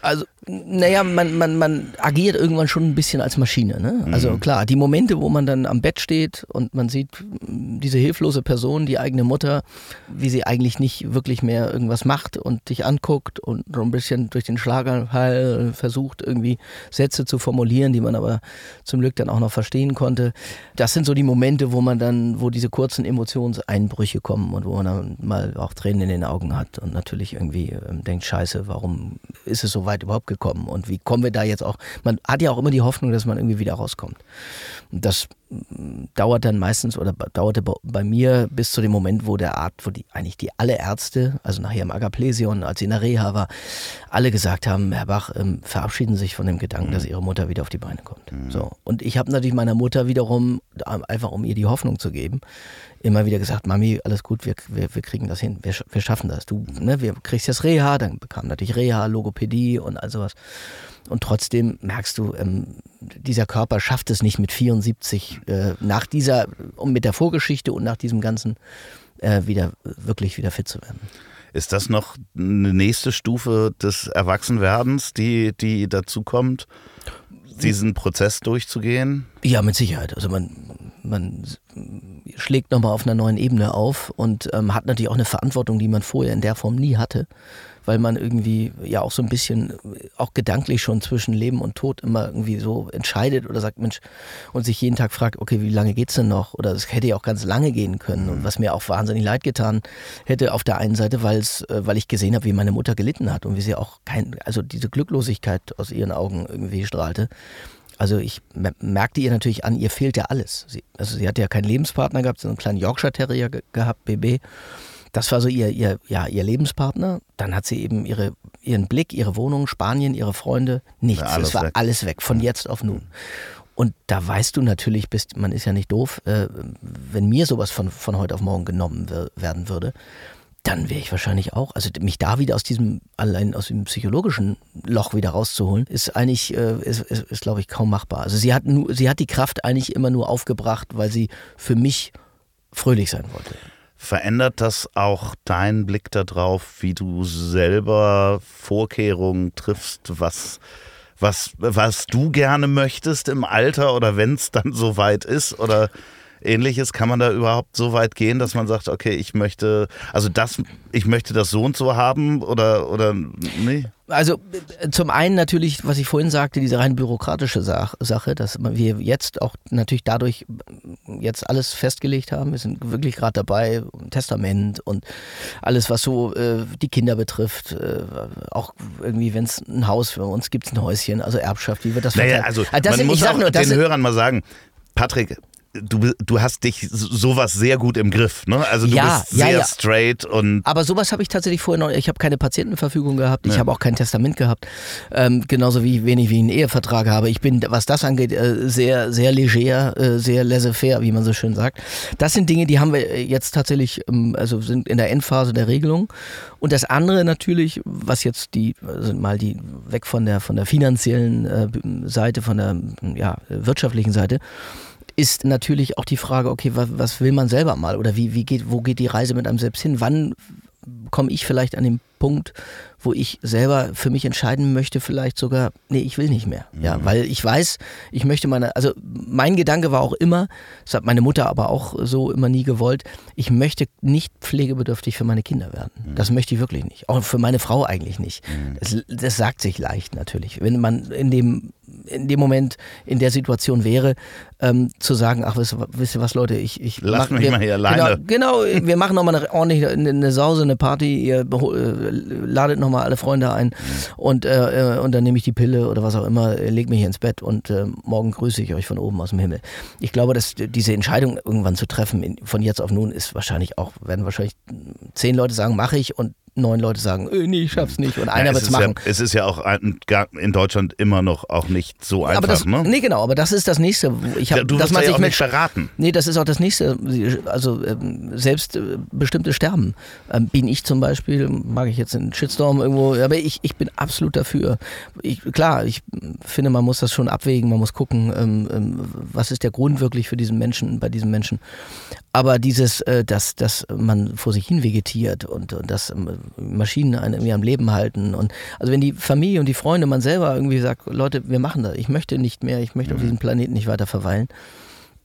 Also naja, man, man, man agiert irgendwann schon ein bisschen als Maschine. Ne? Also mhm. klar, die Momente, wo man dann am Bett steht und man sieht diese hilflose Person, die eigene Mutter, wie sie eigentlich nicht wirklich mehr irgendwas macht und dich anguckt und so ein bisschen durch den Schlaganfall versucht, irgendwie Sätze zu formulieren, die man aber zum Glück dann auch noch verstehen konnte. Das sind so die Momente, wo man dann, wo diese kurzen Emotionseinbrüche kommen und wo man dann mal auch Tränen in den Augen hat und natürlich irgendwie ähm, denkt, scheiße, warum ist es so weit überhaupt gekommen? Gekommen und wie kommen wir da jetzt auch, man hat ja auch immer die Hoffnung, dass man irgendwie wieder rauskommt. Und das dauert dann meistens oder dauerte bei mir bis zu dem Moment, wo der Arzt, wo die eigentlich die alle Ärzte, also nachher im Agaplesion, als sie in der Reha war, alle gesagt haben, Herr Bach, ähm, verabschieden Sie sich von dem Gedanken, mhm. dass Ihre Mutter wieder auf die Beine kommt. Mhm. So. Und ich habe natürlich meiner Mutter wiederum, einfach um ihr die Hoffnung zu geben, immer wieder gesagt, Mami, alles gut, wir, wir, wir kriegen das hin, wir, wir schaffen das. Du, ne, wir kriegst jetzt Reha, dann bekam natürlich Reha, Logopädie und all sowas. Und trotzdem merkst du, ähm, dieser Körper schafft es nicht mit 74 äh, nach dieser, um mit der Vorgeschichte und nach diesem Ganzen äh, wieder wirklich wieder fit zu werden. Ist das noch eine nächste Stufe des Erwachsenwerdens, die, die dazu kommt, diesen Prozess durchzugehen? Ja, mit Sicherheit. Also man, man schlägt nochmal auf einer neuen Ebene auf und ähm, hat natürlich auch eine Verantwortung, die man vorher in der Form nie hatte weil man irgendwie ja auch so ein bisschen, auch gedanklich schon zwischen Leben und Tod immer irgendwie so entscheidet oder sagt, Mensch, und sich jeden Tag fragt, okay, wie lange geht's denn noch? Oder es hätte ja auch ganz lange gehen können und was mir auch wahnsinnig leid getan hätte auf der einen Seite, weil es, äh, weil ich gesehen habe, wie meine Mutter gelitten hat und wie sie auch kein, also diese Glücklosigkeit aus ihren Augen irgendwie strahlte. Also ich merkte ihr natürlich an, ihr fehlt ja alles. Sie, also sie hatte ja keinen Lebenspartner gehabt, so einen kleinen Yorkshire Terrier ge gehabt, BB. Das war so ihr, ihr, ja, ihr Lebenspartner. Dann hat sie eben ihre, ihren Blick, ihre Wohnung, Spanien, ihre Freunde, nichts. Ja, es war weg. alles weg, von jetzt auf nun. Und da weißt du natürlich, bist, man ist ja nicht doof, äh, wenn mir sowas von, von heute auf morgen genommen werden würde, dann wäre ich wahrscheinlich auch, also mich da wieder aus diesem, allein aus dem psychologischen Loch wieder rauszuholen, ist eigentlich, äh, ist, ist, ist glaube ich, kaum machbar. Also sie hat, nur, sie hat die Kraft eigentlich immer nur aufgebracht, weil sie für mich fröhlich sein wollte. Verändert das auch deinen Blick darauf, wie du selber Vorkehrungen triffst, was, was, was du gerne möchtest im Alter oder wenn es dann soweit ist? Oder ähnliches? Kann man da überhaupt so weit gehen, dass man sagt, okay, ich möchte, also das, ich möchte das so und so haben oder, oder nee? Also zum einen natürlich, was ich vorhin sagte, diese rein bürokratische Sache, dass wir jetzt auch natürlich dadurch jetzt alles festgelegt haben. Wir sind wirklich gerade dabei, Testament und alles, was so äh, die Kinder betrifft. Äh, auch irgendwie, wenn es ein Haus für uns gibt, ein Häuschen, also Erbschaft, wie wird das naja, also, also das man sind, muss auch nur, den Hörern mal sagen, Patrick, du, du hast dich sowas sehr gut im Griff, ne? Also du ja, bist sehr ja, ja. straight und. Aber sowas habe ich tatsächlich vorher noch. Ich habe keine Patientenverfügung gehabt, ich habe auch kein Testament gehabt. Ähm, genauso wie wenig wie einen Ehevertrag habe. Ich bin, was das angeht, äh, sehr, sehr leger, äh, sehr laissez-faire, wie man so schön sagt. Das sind Dinge, die haben wir jetzt tatsächlich, ähm, also sind in der Endphase der Regelung. Und das andere natürlich, was jetzt die, also mal die weg von der von der finanziellen äh, Seite, von der ja, wirtschaftlichen Seite ist natürlich auch die Frage, okay, was, was will man selber mal oder wie, wie geht, wo geht die Reise mit einem selbst hin? Wann komme ich vielleicht an den Punkt, wo ich selber für mich entscheiden möchte, vielleicht sogar, nee, ich will nicht mehr. Mhm. Ja, weil ich weiß, ich möchte meine, also mein Gedanke war auch immer, das hat meine Mutter aber auch so immer nie gewollt, ich möchte nicht pflegebedürftig für meine Kinder werden. Mhm. Das möchte ich wirklich nicht. Auch für meine Frau eigentlich nicht. Mhm. Das, das sagt sich leicht natürlich. Wenn man in dem in dem Moment in der Situation wäre, ähm, zu sagen, ach, wisst, wisst ihr was, Leute, ich, ich Lass mich wir, mal hier alleine. Genau, genau wir machen nochmal eine ordentliche eine, Sause, eine Party, ihr äh, ladet nochmal alle Freunde ein und, äh, äh, und dann nehme ich die Pille oder was auch immer, leg mich hier ins Bett und äh, morgen grüße ich euch von oben aus dem Himmel. Ich glaube, dass diese Entscheidung irgendwann zu treffen, in, von jetzt auf nun, ist wahrscheinlich auch, werden wahrscheinlich zehn Leute sagen, mache ich und neun Leute sagen, äh, nee, ich schaff's nicht und einer ja, wird's machen. Ja, es ist ja auch in Deutschland immer noch auch nicht so einfach, aber das, ne? Nee, genau, aber das ist das nächste. Ich hab, du wirst man ja sich auch mit, nicht verraten. Nee, das ist auch das nächste. Also ähm, selbst äh, bestimmte Sterben. Ähm, bin ich zum Beispiel, mag ich jetzt einen Shitstorm irgendwo, aber ich, ich bin absolut dafür. Ich, klar, ich finde, man muss das schon abwägen, man muss gucken, ähm, was ist der Grund wirklich für diesen Menschen, bei diesen Menschen. Aber dieses, äh, dass, dass man vor sich hin vegetiert und, und ähm, Maschinen irgendwie am Leben halten. Und also wenn die Familie und die Freunde, man selber irgendwie sagt, Leute, wir machen das, ich möchte nicht mehr, ich möchte auf mhm. diesem Planeten nicht weiter verweilen,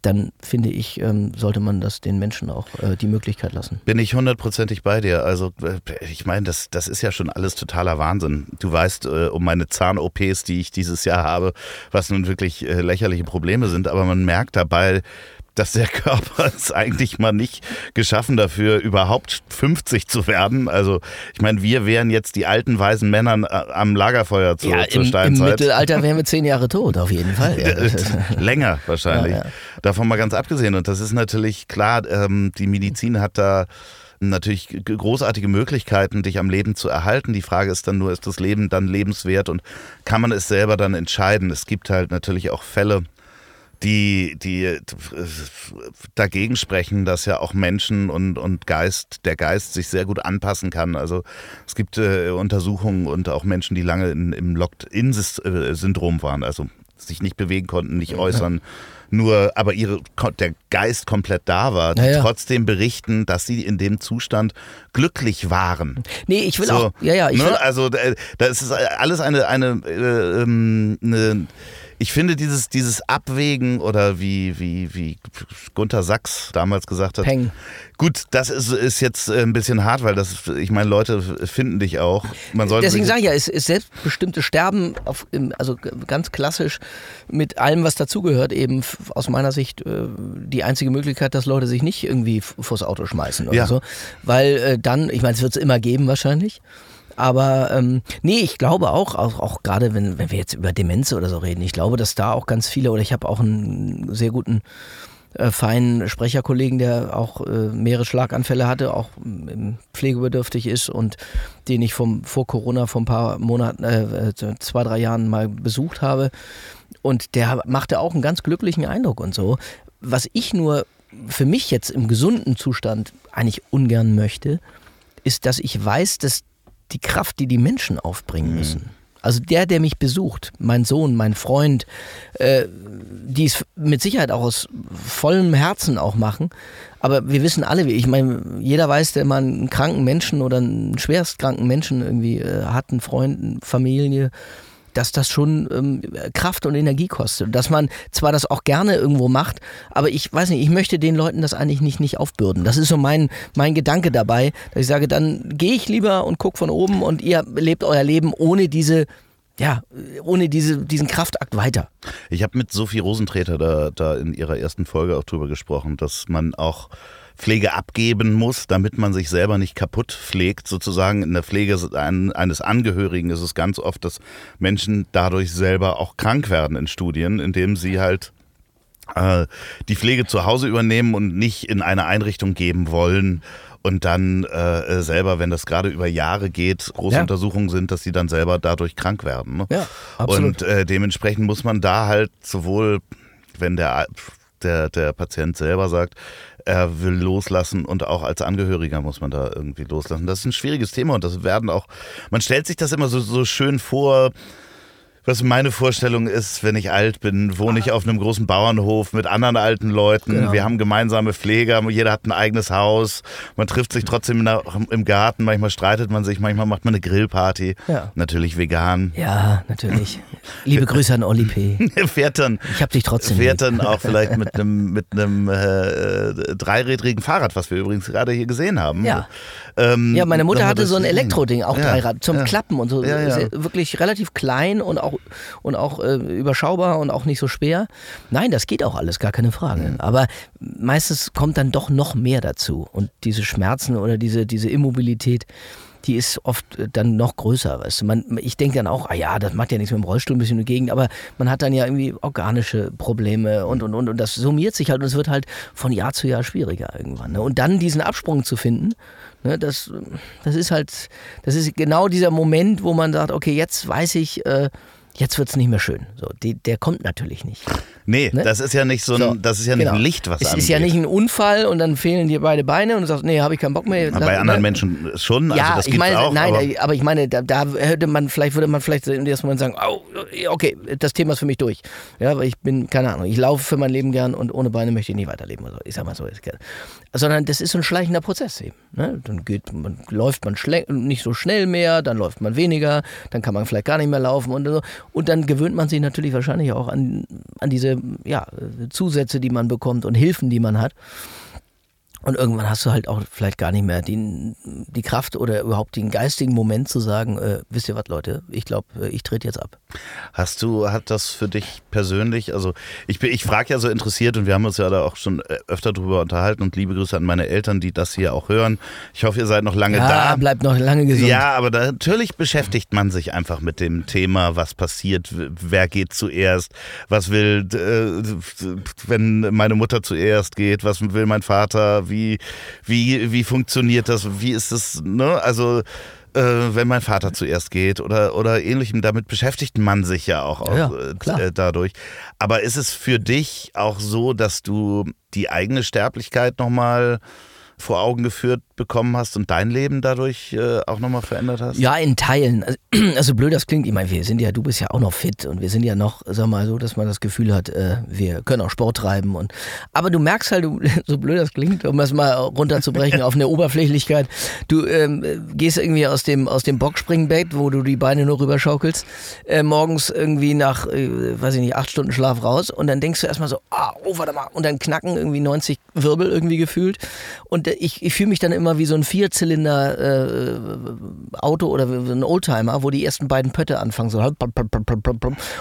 dann finde ich, ähm, sollte man das den Menschen auch äh, die Möglichkeit lassen. Bin ich hundertprozentig bei dir. Also äh, ich meine, das, das ist ja schon alles totaler Wahnsinn. Du weißt äh, um meine Zahn-OPs, die ich dieses Jahr habe, was nun wirklich lächerliche Probleme sind, aber man merkt dabei, dass der Körper *laughs* ist eigentlich mal nicht geschaffen dafür, überhaupt 50 zu werden. Also ich meine, wir wären jetzt die alten weißen Männer äh, am Lagerfeuer zur, ja, zur Steinzeit. Im Mittelalter *laughs* wären wir zehn Jahre tot, auf jeden Fall. Ja. *laughs* Länger wahrscheinlich. Ja, Davon mal ganz abgesehen. Und das ist natürlich klar, ähm, die Medizin hat da natürlich großartige Möglichkeiten, dich am Leben zu erhalten. Die Frage ist dann nur, ist das Leben dann lebenswert und kann man es selber dann entscheiden? Es gibt halt natürlich auch Fälle, die, die dagegen sprechen, dass ja auch Menschen und, und Geist, der Geist sich sehr gut anpassen kann. Also es gibt äh, Untersuchungen und auch Menschen, die lange in, im Locked-In-Syndrom waren, also sich nicht bewegen konnten, nicht äußern. Nur, aber ihre, der Geist komplett da war, die ja, ja. trotzdem berichten, dass sie in dem Zustand glücklich waren. Nee, ich will so, auch, ja, ja, ich ne? will. Also, da ist alles eine, eine, äh, ähm, eine ich finde dieses, dieses Abwägen oder wie, wie, wie Gunther Sachs damals gesagt hat. Peng. Gut, das ist, ist jetzt ein bisschen hart, weil das, ich meine, Leute finden dich auch. Man sollte Deswegen sage ich ja, es ist selbstbestimmte Sterben, auf, also ganz klassisch mit allem, was dazugehört, eben aus meiner Sicht äh, die einzige Möglichkeit, dass Leute sich nicht irgendwie vors Auto schmeißen oder ja. so. Weil äh, dann, ich meine, es wird es immer geben wahrscheinlich. Aber ähm, nee, ich glaube auch, auch, auch gerade wenn, wenn wir jetzt über Demenz oder so reden, ich glaube, dass da auch ganz viele, oder ich habe auch einen sehr guten äh, feinen Sprecherkollegen, der auch äh, mehrere Schlaganfälle hatte, auch ähm, pflegebedürftig ist und den ich vom, vor Corona vor ein paar Monaten, äh, äh, zwei, drei Jahren mal besucht habe. Und der machte auch einen ganz glücklichen Eindruck und so. Was ich nur für mich jetzt im gesunden Zustand eigentlich ungern möchte, ist, dass ich weiß, dass die Kraft, die die Menschen aufbringen mhm. müssen. Also der, der mich besucht, mein Sohn, mein Freund, äh, die es mit Sicherheit auch aus vollem Herzen auch machen. Aber wir wissen alle, ich meine, jeder weiß, der mal einen kranken Menschen oder einen schwerstkranken Menschen irgendwie äh, hat, einen Freund, eine Familie, dass das schon ähm, Kraft und Energie kostet. Dass man zwar das auch gerne irgendwo macht, aber ich weiß nicht, ich möchte den Leuten das eigentlich nicht, nicht aufbürden. Das ist so mein, mein Gedanke dabei, dass ich sage, dann gehe ich lieber und gucke von oben und ihr lebt euer Leben ohne diese ja, ohne diese, diesen Kraftakt weiter. Ich habe mit Sophie Rosentreter da, da in ihrer ersten Folge auch drüber gesprochen, dass man auch Pflege abgeben muss, damit man sich selber nicht kaputt pflegt. Sozusagen in der Pflege eines Angehörigen ist es ganz oft, dass Menschen dadurch selber auch krank werden in Studien, indem sie halt äh, die Pflege zu Hause übernehmen und nicht in eine Einrichtung geben wollen und dann äh, selber, wenn das gerade über Jahre geht, große ja. Untersuchungen sind, dass sie dann selber dadurch krank werden. Ne? Ja, absolut. Und äh, dementsprechend muss man da halt sowohl, wenn der, der, der Patient selber sagt, er will loslassen und auch als Angehöriger muss man da irgendwie loslassen. Das ist ein schwieriges Thema und das werden auch, man stellt sich das immer so, so schön vor, was meine Vorstellung ist, wenn ich alt bin, wohne ich auf einem großen Bauernhof mit anderen alten Leuten. Genau. Wir haben gemeinsame Pfleger, jeder hat ein eigenes Haus. Man trifft sich trotzdem im Garten, manchmal streitet man sich, manchmal macht man eine Grillparty. Ja. Natürlich vegan. Ja, natürlich. Liebe Grüße an Oli P. *laughs* fährt dann, ich hab dich trotzdem. Fährt dann auch vielleicht mit einem mit einem äh, dreirädrigen Fahrrad, was wir übrigens gerade hier gesehen haben. Ja. Ähm, ja, meine Mutter hatte so ein Elektroding, auch ja, Dreirad, zum ja. Klappen und so. Ja, wirklich relativ klein und auch, und auch äh, überschaubar und auch nicht so schwer. Nein, das geht auch alles, gar keine Frage. Mhm. Aber meistens kommt dann doch noch mehr dazu. Und diese Schmerzen oder diese, diese Immobilität, die ist oft äh, dann noch größer. Weißt du? man, ich denke dann auch, ah ja, das macht ja nichts mit dem Rollstuhl ein bisschen Gegend, aber man hat dann ja irgendwie organische Probleme und und und und das summiert sich halt und es wird halt von Jahr zu Jahr schwieriger irgendwann. Ne? Und dann diesen Absprung zu finden, ne, das, das ist halt, das ist genau dieser Moment, wo man sagt, okay, jetzt weiß ich, äh, jetzt wird es nicht mehr schön. So, die, der kommt natürlich nicht. Nee, ne? das ist ja nicht so ein, so, das ist ja nicht genau. ein Licht, was Es angeht. ist ja nicht ein Unfall und dann fehlen dir beide Beine und du sagst, nee, habe ich keinen Bock mehr. bei anderen Menschen schon, also ja, das ich meine, auch. Nein, aber, aber, ich meine, da, da hätte man vielleicht, würde man vielleicht in ersten Moment sagen, oh, okay, das Thema ist für mich durch. Ja, weil ich bin, keine Ahnung, ich laufe für mein Leben gern und ohne Beine möchte ich nicht weiterleben. Also, ich sag mal so. Sondern das ist so ein schleichender Prozess eben. Ne? Dann geht, man, läuft man nicht so schnell mehr, dann läuft man weniger, dann kann man vielleicht gar nicht mehr laufen und so. Und dann gewöhnt man sich natürlich wahrscheinlich auch an, an diese, ja, Zusätze, die man bekommt und Hilfen, die man hat. Und irgendwann hast du halt auch vielleicht gar nicht mehr die, die Kraft oder überhaupt den geistigen Moment zu sagen, äh, wisst ihr was, Leute, ich glaube, äh, ich trete jetzt ab. Hast du, hat das für dich persönlich, also ich, ich frage ja so interessiert und wir haben uns ja da auch schon äh, öfter drüber unterhalten und liebe Grüße an meine Eltern, die das hier auch hören. Ich hoffe, ihr seid noch lange ja, da. bleibt noch lange gesund. Ja, aber da, natürlich beschäftigt man sich einfach mit dem Thema, was passiert, wer geht zuerst, was will, äh, wenn meine Mutter zuerst geht, was will mein Vater, wie, wie, wie funktioniert das, wie ist das, ne? Also äh, wenn mein Vater zuerst geht oder, oder ähnlichem, damit beschäftigt man sich ja auch, auch ja, äh, dadurch. Aber ist es für dich auch so, dass du die eigene Sterblichkeit nochmal vor Augen geführt mitbekommen hast und dein Leben dadurch äh, auch nochmal verändert hast? Ja, in Teilen. Also, *clears throat* also blöd das klingt, ich meine, wir sind ja, du bist ja auch noch fit und wir sind ja noch, sag mal so, dass man das Gefühl hat, äh, wir können auch Sport treiben und aber du merkst halt, du, *laughs* so blöd das klingt, um das mal runterzubrechen *laughs* auf eine Oberflächlichkeit, du ähm, gehst irgendwie aus dem aus dem Boxspringbett, wo du die Beine nur rüberschaukelst, äh, morgens irgendwie nach, äh, weiß ich nicht, acht Stunden Schlaf raus und dann denkst du erstmal so, ah, oh, warte mal, und dann knacken irgendwie 90 Wirbel irgendwie gefühlt und äh, ich, ich fühle mich dann immer wie so ein Vierzylinder äh, oder ein Oldtimer, wo die ersten beiden Pötte anfangen, so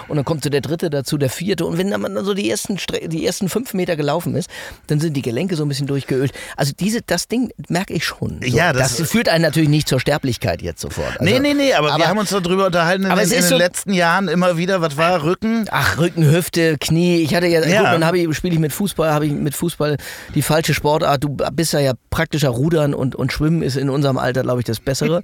und dann kommt so der dritte dazu, der vierte und wenn man dann so die ersten, die ersten fünf Meter gelaufen ist, dann sind die Gelenke so ein bisschen durchgeölt. Also diese, das Ding merke ich schon. So. Ja, das, das, führt einen natürlich nicht zur Sterblichkeit jetzt sofort. Also, nee, nee, nee, aber, aber, wir haben uns darüber unterhalten in, in, in den so letzten Jahren immer wieder, was war Rücken? Ach, Rücken, Hüfte, Knie. Ich hatte ja, ja. Gut, dann ich, spiele ich mit Fußball, habe ich mit Fußball die falsche Sportart. Du bist ja, ja praktischer Rudern und, und Schwimmen ist in unserem Alter, glaube ich, das Bessere.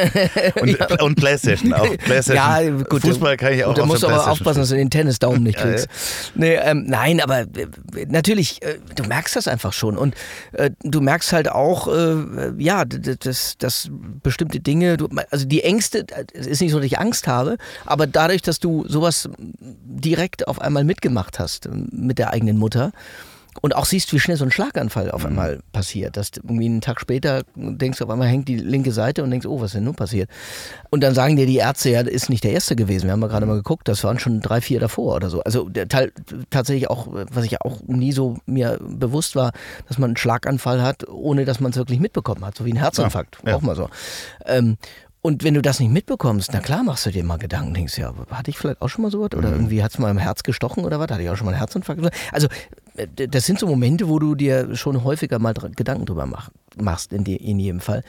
*laughs* und, ja. und Playstation auch. Playstation. Ja, gut. Fußball kann ich auch. Da musst du aber aufpassen, dass du den Tennisdaumen nicht kriegst. Nee, ähm, nein, aber äh, natürlich, äh, du merkst das einfach schon. Und äh, du merkst halt auch, äh, ja, dass, dass bestimmte Dinge, du, also die Ängste, es ist nicht so, dass ich Angst habe, aber dadurch, dass du sowas direkt auf einmal mitgemacht hast mit der eigenen Mutter, und auch siehst, wie schnell so ein Schlaganfall auf mhm. einmal passiert. Dass irgendwie einen Tag später denkst du, auf einmal hängt die linke Seite und denkst, oh, was ist denn nun passiert? Und dann sagen dir die Ärzte, ja, das ist nicht der erste gewesen. Wir haben ja gerade mal geguckt, das waren schon drei, vier davor oder so. Also der Teil tatsächlich auch, was ich auch nie so mir bewusst war, dass man einen Schlaganfall hat, ohne dass man es wirklich mitbekommen hat, so wie ein Herzinfarkt, ja, ja. auch mal so. Ähm, und wenn du das nicht mitbekommst, na klar machst du dir mal Gedanken, denkst ja, hatte ich vielleicht auch schon mal sowas? Oder mhm. irgendwie hat es mal im Herz gestochen oder was? Hatte ich auch schon mal einen Herzinfarkt? Also das sind so Momente, wo du dir schon häufiger mal Gedanken drüber mach, machst, in, die, in jedem Fall.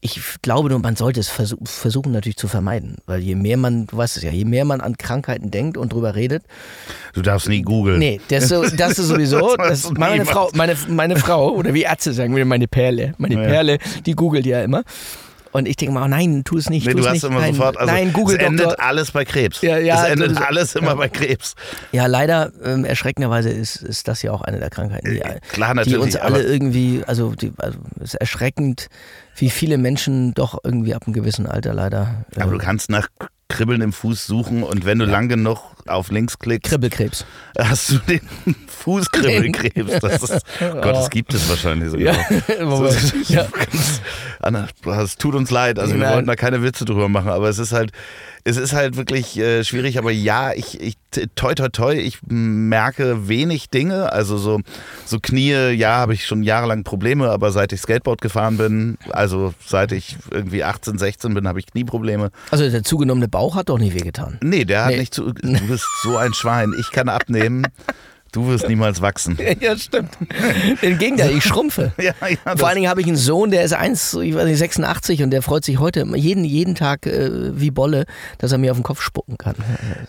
Ich glaube nur, man sollte es versuch, versuchen natürlich zu vermeiden, weil je mehr man, du weißt es ja, je mehr man an Krankheiten denkt und drüber redet. Du darfst nie googeln. Nee, das, so, das ist sowieso, *laughs* das, das meine, Frau, meine, meine Frau, oder wie Ärzte sagen, meine Perle, meine ja. Perle, die googelt ja immer. Und ich denke mal, oh nein, tu es nicht. Nee, du hast nicht. immer nein, sofort, also nein, Google es endet Doktor. alles bei Krebs. Ja, ja, es endet alles immer ja. bei Krebs. Ja, leider, ähm, erschreckenderweise ist, ist das ja auch eine der Krankheiten, die, äh, Klar, natürlich, die uns alle irgendwie, also, die, also es ist erschreckend, wie viele Menschen doch irgendwie ab einem gewissen Alter leider. Aber äh, du kannst nach Kribbeln im Fuß suchen und wenn du ja. lang genug auf links klickst, Kribbelkrebs. Hast du den Fußkribbelkrebs. Das ist, *laughs* oh. Gott, das gibt es wahrscheinlich sogar. *laughs* Ja. So, ja. Anna, es tut uns leid, also wir wollten da keine Witze drüber machen, aber es ist halt, es ist halt wirklich äh, schwierig, aber ja, ich, ich toi toi toi, ich merke wenig Dinge. Also so, so Knie, ja, habe ich schon jahrelang Probleme, aber seit ich Skateboard gefahren bin, also seit ich irgendwie 18, 16 bin, habe ich Knieprobleme. Also der zugenommene Bauch hat doch nicht wehgetan. Nee, der hat nee. nicht zu. Du bist so ein Schwein. Ich kann abnehmen. *laughs* Du wirst niemals wachsen. *laughs* Ja, stimmt. Im Gegenteil, ich schrumpfe. *laughs* ja, ja, Vor allen Dingen habe ich einen Sohn, der ist 1, ich weiß nicht, 86 und der freut sich heute jeden, jeden Tag äh, wie Bolle, dass er mir auf den Kopf spucken kann.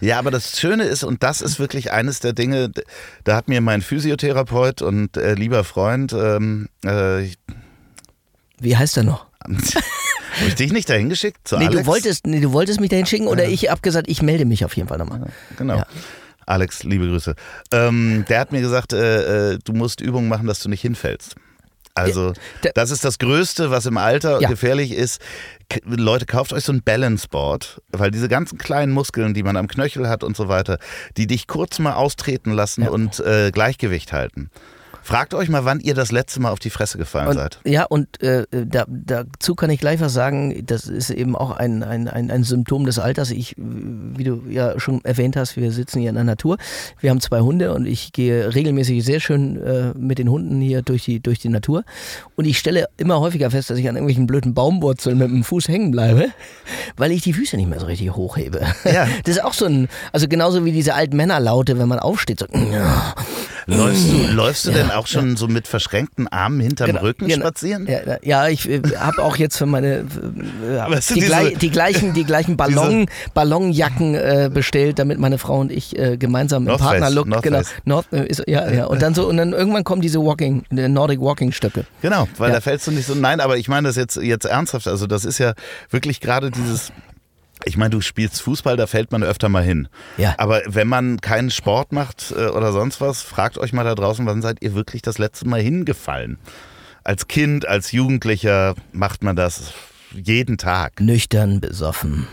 Ja, aber das Schöne ist, und das ist wirklich eines der Dinge, da hat mir mein Physiotherapeut und äh, lieber Freund, ähm, äh, wie heißt er noch? *laughs* Habe ich dich nicht dahin geschickt? nee, Du wolltest, nee, du wolltest mich dahin schicken oder ja. ich habe gesagt, ich melde mich auf jeden Fall nochmal. genau. Alex, liebe Grüße. Ähm, der hat mir gesagt, äh, äh, du musst Übungen machen, dass du nicht hinfällst. Also, das ist das Größte, was im Alter ja. gefährlich ist. Leute, kauft euch so ein Balance Board, weil diese ganzen kleinen Muskeln, die man am Knöchel hat und so weiter, die dich kurz mal austreten lassen ja. und äh, Gleichgewicht halten. Fragt euch mal, wann ihr das letzte Mal auf die Fresse gefallen und, seid. Ja, und äh, da, dazu kann ich gleich was sagen. Das ist eben auch ein, ein, ein, ein Symptom des Alters. Ich, wie du ja schon erwähnt hast, wir sitzen hier in der Natur. Wir haben zwei Hunde und ich gehe regelmäßig sehr schön äh, mit den Hunden hier durch die, durch die Natur. Und ich stelle immer häufiger fest, dass ich an irgendwelchen blöden Baumwurzeln mit dem Fuß hängen bleibe, weil ich die Füße nicht mehr so richtig hochhebe. Ja. *laughs* Das ist auch so ein, also genauso wie diese alten Männerlaute, wenn man aufsteht, so. Läufst du, läufst du ja, denn auch schon ja. so mit verschränkten Armen hinterm genau, Rücken genau. spazieren? Ja, ja ich äh, habe auch jetzt für meine äh, *laughs* die, diese, die, gleichen, die gleichen *laughs* Ballon, Ballonjacken äh, bestellt, damit meine Frau und ich äh, gemeinsam im Partnerlook North genau North, äh, ist, ja, ja und dann so und dann irgendwann kommen diese Walking Nordic Walking Stöcke. Genau, weil da fällst du nicht so nein, aber ich meine das jetzt jetzt ernsthaft, also das ist ja wirklich gerade dieses ich meine, du spielst Fußball, da fällt man öfter mal hin. Ja. Aber wenn man keinen Sport macht äh, oder sonst was, fragt euch mal da draußen, wann seid ihr wirklich das letzte Mal hingefallen? als Kind, als Jugendlicher macht man das jeden Tag. Nüchtern, besoffen.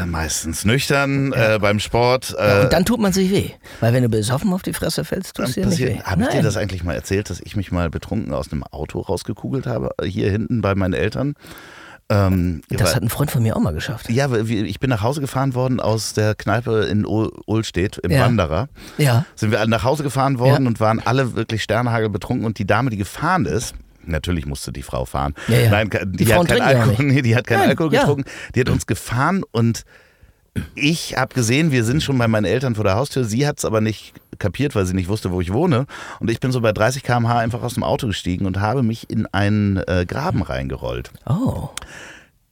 Äh, meistens nüchtern äh, beim Sport. Ja, Äh, und dann tut man sich weh. Weil wenn du besoffen auf die Fresse fällst, tust du dir nicht weh. Habe ich dir das eigentlich mal erzählt, dass ich mich mal betrunken aus einem Auto rausgekugelt habe, äh, hier hinten bei meinen Eltern? Ähm, Das weil- hat ein Freund von mir auch mal geschafft. ja, ich bin nach Hause gefahren worden aus der Kneipe in Ulstedt im Ja. Wanderer. Ja. Sind wir alle nach Hause gefahren worden Ja. und waren alle wirklich Sternhagel betrunken und die Dame, die gefahren ist, Natürlich musste die Frau fahren. Ja, ja. Nein, die, Die hat keinen Alkohol, nee, die hat keinen Nein, Alkohol getrunken. Die hat uns gefahren und ich habe gesehen, wir sind schon bei meinen Eltern vor der Haustür. Sie hat es aber nicht kapiert, weil sie nicht wusste, wo ich wohne. Und ich bin so bei 30 km/h einfach aus dem Auto gestiegen und habe mich in einen äh, Graben reingerollt. Oh.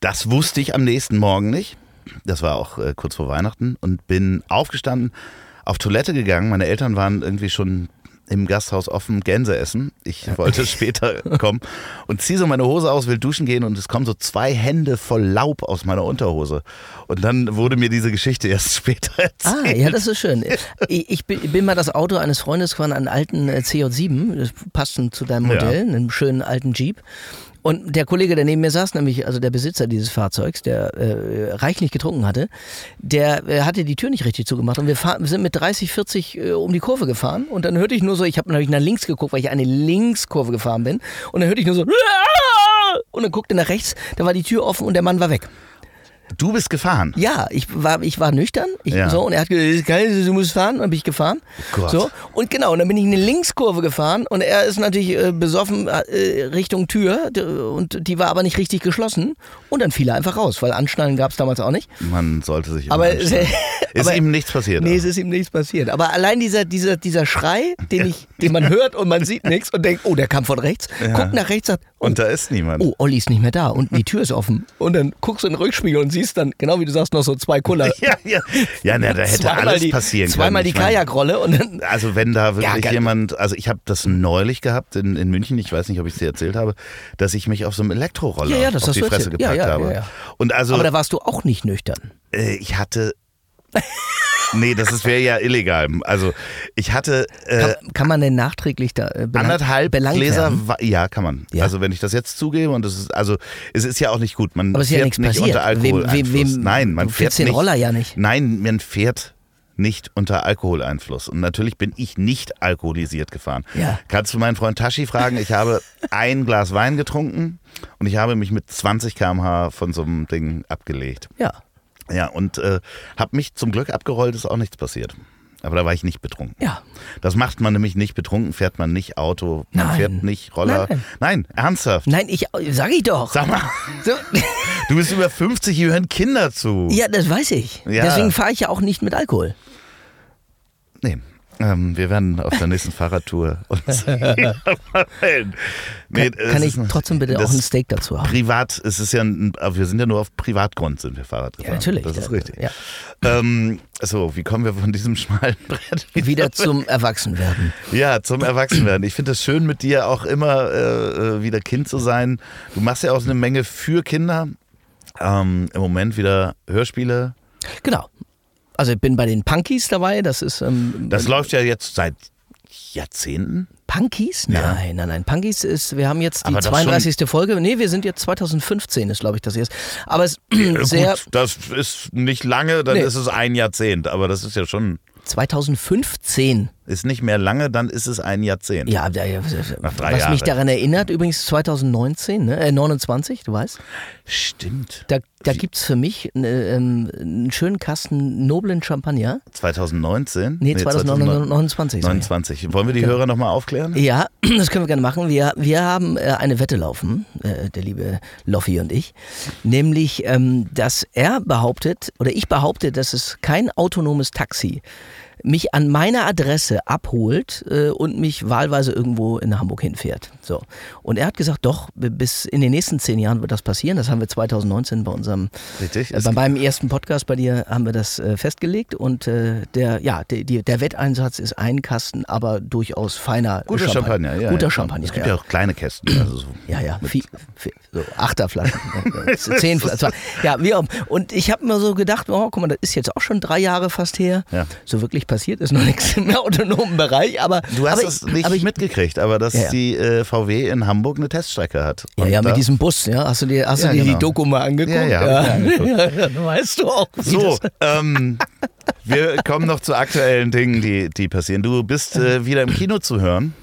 Das wusste ich am nächsten Morgen nicht. Das war auch äh, kurz vor Weihnachten und bin aufgestanden, auf Toilette gegangen. Meine Eltern waren irgendwie schon im Gasthaus offen Gänse essen. Ich wollte *laughs* später kommen und ziehe so meine Hose aus, will duschen gehen und es kommen so zwei Hände voll Laub aus meiner Unterhose. Und dann wurde mir diese Geschichte erst *laughs* später erzählt. Ah, ja, das ist schön. Ich, ich bin, bin mal das Auto eines Freundes gefahren, einen alten äh, CJ7, das passt zu deinem Ja. Modell, einen schönen alten Jeep. Und der Kollege, der neben mir saß, nämlich also der Besitzer dieses Fahrzeugs, der äh, reichlich getrunken hatte, der äh, hatte die Tür nicht richtig zugemacht. Und wir, fahr, wir sind mit 30, 40 äh, um die Kurve gefahren. Und dann hörte ich nur so, ich habe natürlich nach links geguckt, weil ich eine Linkskurve gefahren bin. Und dann hörte ich nur so *laughs* und dann guckte nach rechts, da war die Tür offen und der Mann war weg. Du bist gefahren. Ja, ich war, ich war nüchtern. Ich, Ja. so, und er hat gesagt, "Das ist geil, du musst fahren. Und dann bin ich gefahren. Gott. So, und genau, und dann bin ich in eine Linkskurve gefahren und er ist natürlich äh, besoffen äh, Richtung Tür und die war aber nicht richtig geschlossen. Und dann fiel er einfach raus, weil Anschnallen gab es damals auch nicht. Man sollte sich Aber, *laughs* ist aber- ihm nichts passiert. Nee, es ist ihm nichts passiert. Aber allein dieser, dieser, dieser Schrei, den, ich, den man hört und man sieht nichts und denkt, oh, der kam von rechts, guckt nach rechts, sagt, oh, und da ist niemand. oh, Olli ist nicht mehr da und die Tür ist offen. Und dann guckst du in den Rückspiegel und siehst dann, genau wie du sagst, noch so zwei Kuller. *laughs* Ja, ja. Ja, na, da hätte zweimal alles die, passieren können. Zweimal die Kajakrolle und dann. Also wenn da wirklich Ja, jemand, also ich habe das neulich gehabt in, in München, ich weiß nicht, ob ich es dir erzählt habe, dass ich mich auf so einem Elektroroller Ja, ja, auf die Fresse erzählt. Gepackt habe. Und also Aber da warst du auch nicht nüchtern. äh, ich hatte *laughs* Nee, das wäre ja illegal. Also ich hatte äh, Kann, kann man denn nachträglich da äh, belang, anderthalb belangt Gläser, ja, kann man. Ja. Also wenn ich das jetzt zugebe und das ist, also es ist ja auch nicht gut. Man Aber es ist ja fährt nichts nicht passiert. unter Alkohol. Wem- wem- wem- Nein, man du fährt den nicht. Roller ja nicht. Nein, man fährt nicht unter Alkoholeinfluss. Und natürlich bin ich nicht alkoholisiert gefahren. Ja. Kannst du meinen Freund Tashi fragen? Ich habe *laughs* ein Glas Wein getrunken und ich habe mich mit 20 km/h von so einem Ding abgelegt. Ja. Ja, und äh, habe mich zum Glück abgerollt, ist auch nichts passiert. Aber da war ich nicht betrunken. Ja. Das macht man nämlich nicht betrunken, fährt man nicht Auto, man Nein. fährt nicht Roller. Nein. Nein, ernsthaft. Nein, ich sag ich doch. Sag mal, So, *laughs* du bist über 50, hier hören Kinder zu. ja, das weiß ich. Ja. Deswegen fahre ich ja auch nicht mit Alkohol. Nee. Ähm, wir werden auf der nächsten Fahrradtour uns *laughs* nee, Kann, kann ich trotzdem bitte auch ein Steak dazu haben? Privat, es ist ja, ein, wir sind ja nur auf Privatgrund sind wir Fahrrad gefahren. Ja, natürlich. Das ist richtig. Ja. Ähm, so, wie kommen wir von diesem schmalen *laughs* Brett Wieder zum Erwachsenwerden. Ja, zum Erwachsenwerden. Ich finde es schön, mit dir auch immer äh, äh, wieder Kind zu sein. Du machst ja auch eine Menge für Kinder. Ähm, Im Moment wieder Hörspiele. Genau. Also ich bin bei den Punkies dabei. Das ist ähm, Das läuft ja jetzt seit Jahrzehnten. Punkies? Ja. Nein, nein, nein. Punkies ist, wir haben jetzt die Aber doch 32. Folge. Nee, wir sind jetzt 2015 ist, glaube ich, das erste. Aber es ist *clears throat* sehr. Gut, das ist nicht lange, dann Nee. ist es ein Jahrzehnt. Aber das ist ja schon, 2015. ist nicht mehr lange, dann ist es ein Jahrzehnt. Ja, da- ja, Nach drei was mich Jahren. daran erinnert, übrigens 2019, ne, äh, 29, du weißt, Stimmt. da, da gibt es für mich ähm, einen schönen Kasten noblen Champagner. 2019? Nee, 2029. sag ich. 29. Wollen wir die Hörer nochmal aufklären? Ja, *clears throat* das können wir gerne machen. Wir, wir haben äh, eine Wette laufen, äh, der liebe Loffi und ich, nämlich, ähm, dass er behauptet, oder ich behaupte, dass es kein autonomes Taxi mich an meiner Adresse abholt äh, und mich wahlweise irgendwo in Hamburg hinfährt. So. Und er hat gesagt, doch, bis in den nächsten zehn Jahren wird das passieren. Das haben wir 2019 bei unserem, Richtig. äh, bei meinem ersten Podcast bei dir haben wir das äh, festgelegt. Und äh, der, ja, der, die, der Wetteinsatz ist ein Kasten, aber durchaus feiner Guter Champagner, ja. Guter ja. Champagner. Es gibt ja, auch kleine Kästen. Also so. Ja, ja, viel, viel, so Achterflaschen, *laughs* äh, zehn Flaschen. Ja, wie auch. Und ich habe mir so gedacht, oh, guck mal, das ist jetzt auch schon drei Jahre fast her. Ja. So wirklich passiert ist, noch nichts im autonomen Bereich, aber. Du hast aber es ich, nicht aber ich, mitgekriegt, aber dass Ja, ja. die äh, VW in Hamburg eine Teststrecke hat. Ja, ja, mit diesem Bus, ja. Hast du dir, hast Ja, du dir genau. die Doku mal angeguckt? Ja, ja, ja, *laughs* weißt du auch, wie So, ähm, wir kommen noch zu aktuellen Dingen, die, die passieren. Du bist äh, wieder im Kino zu hören.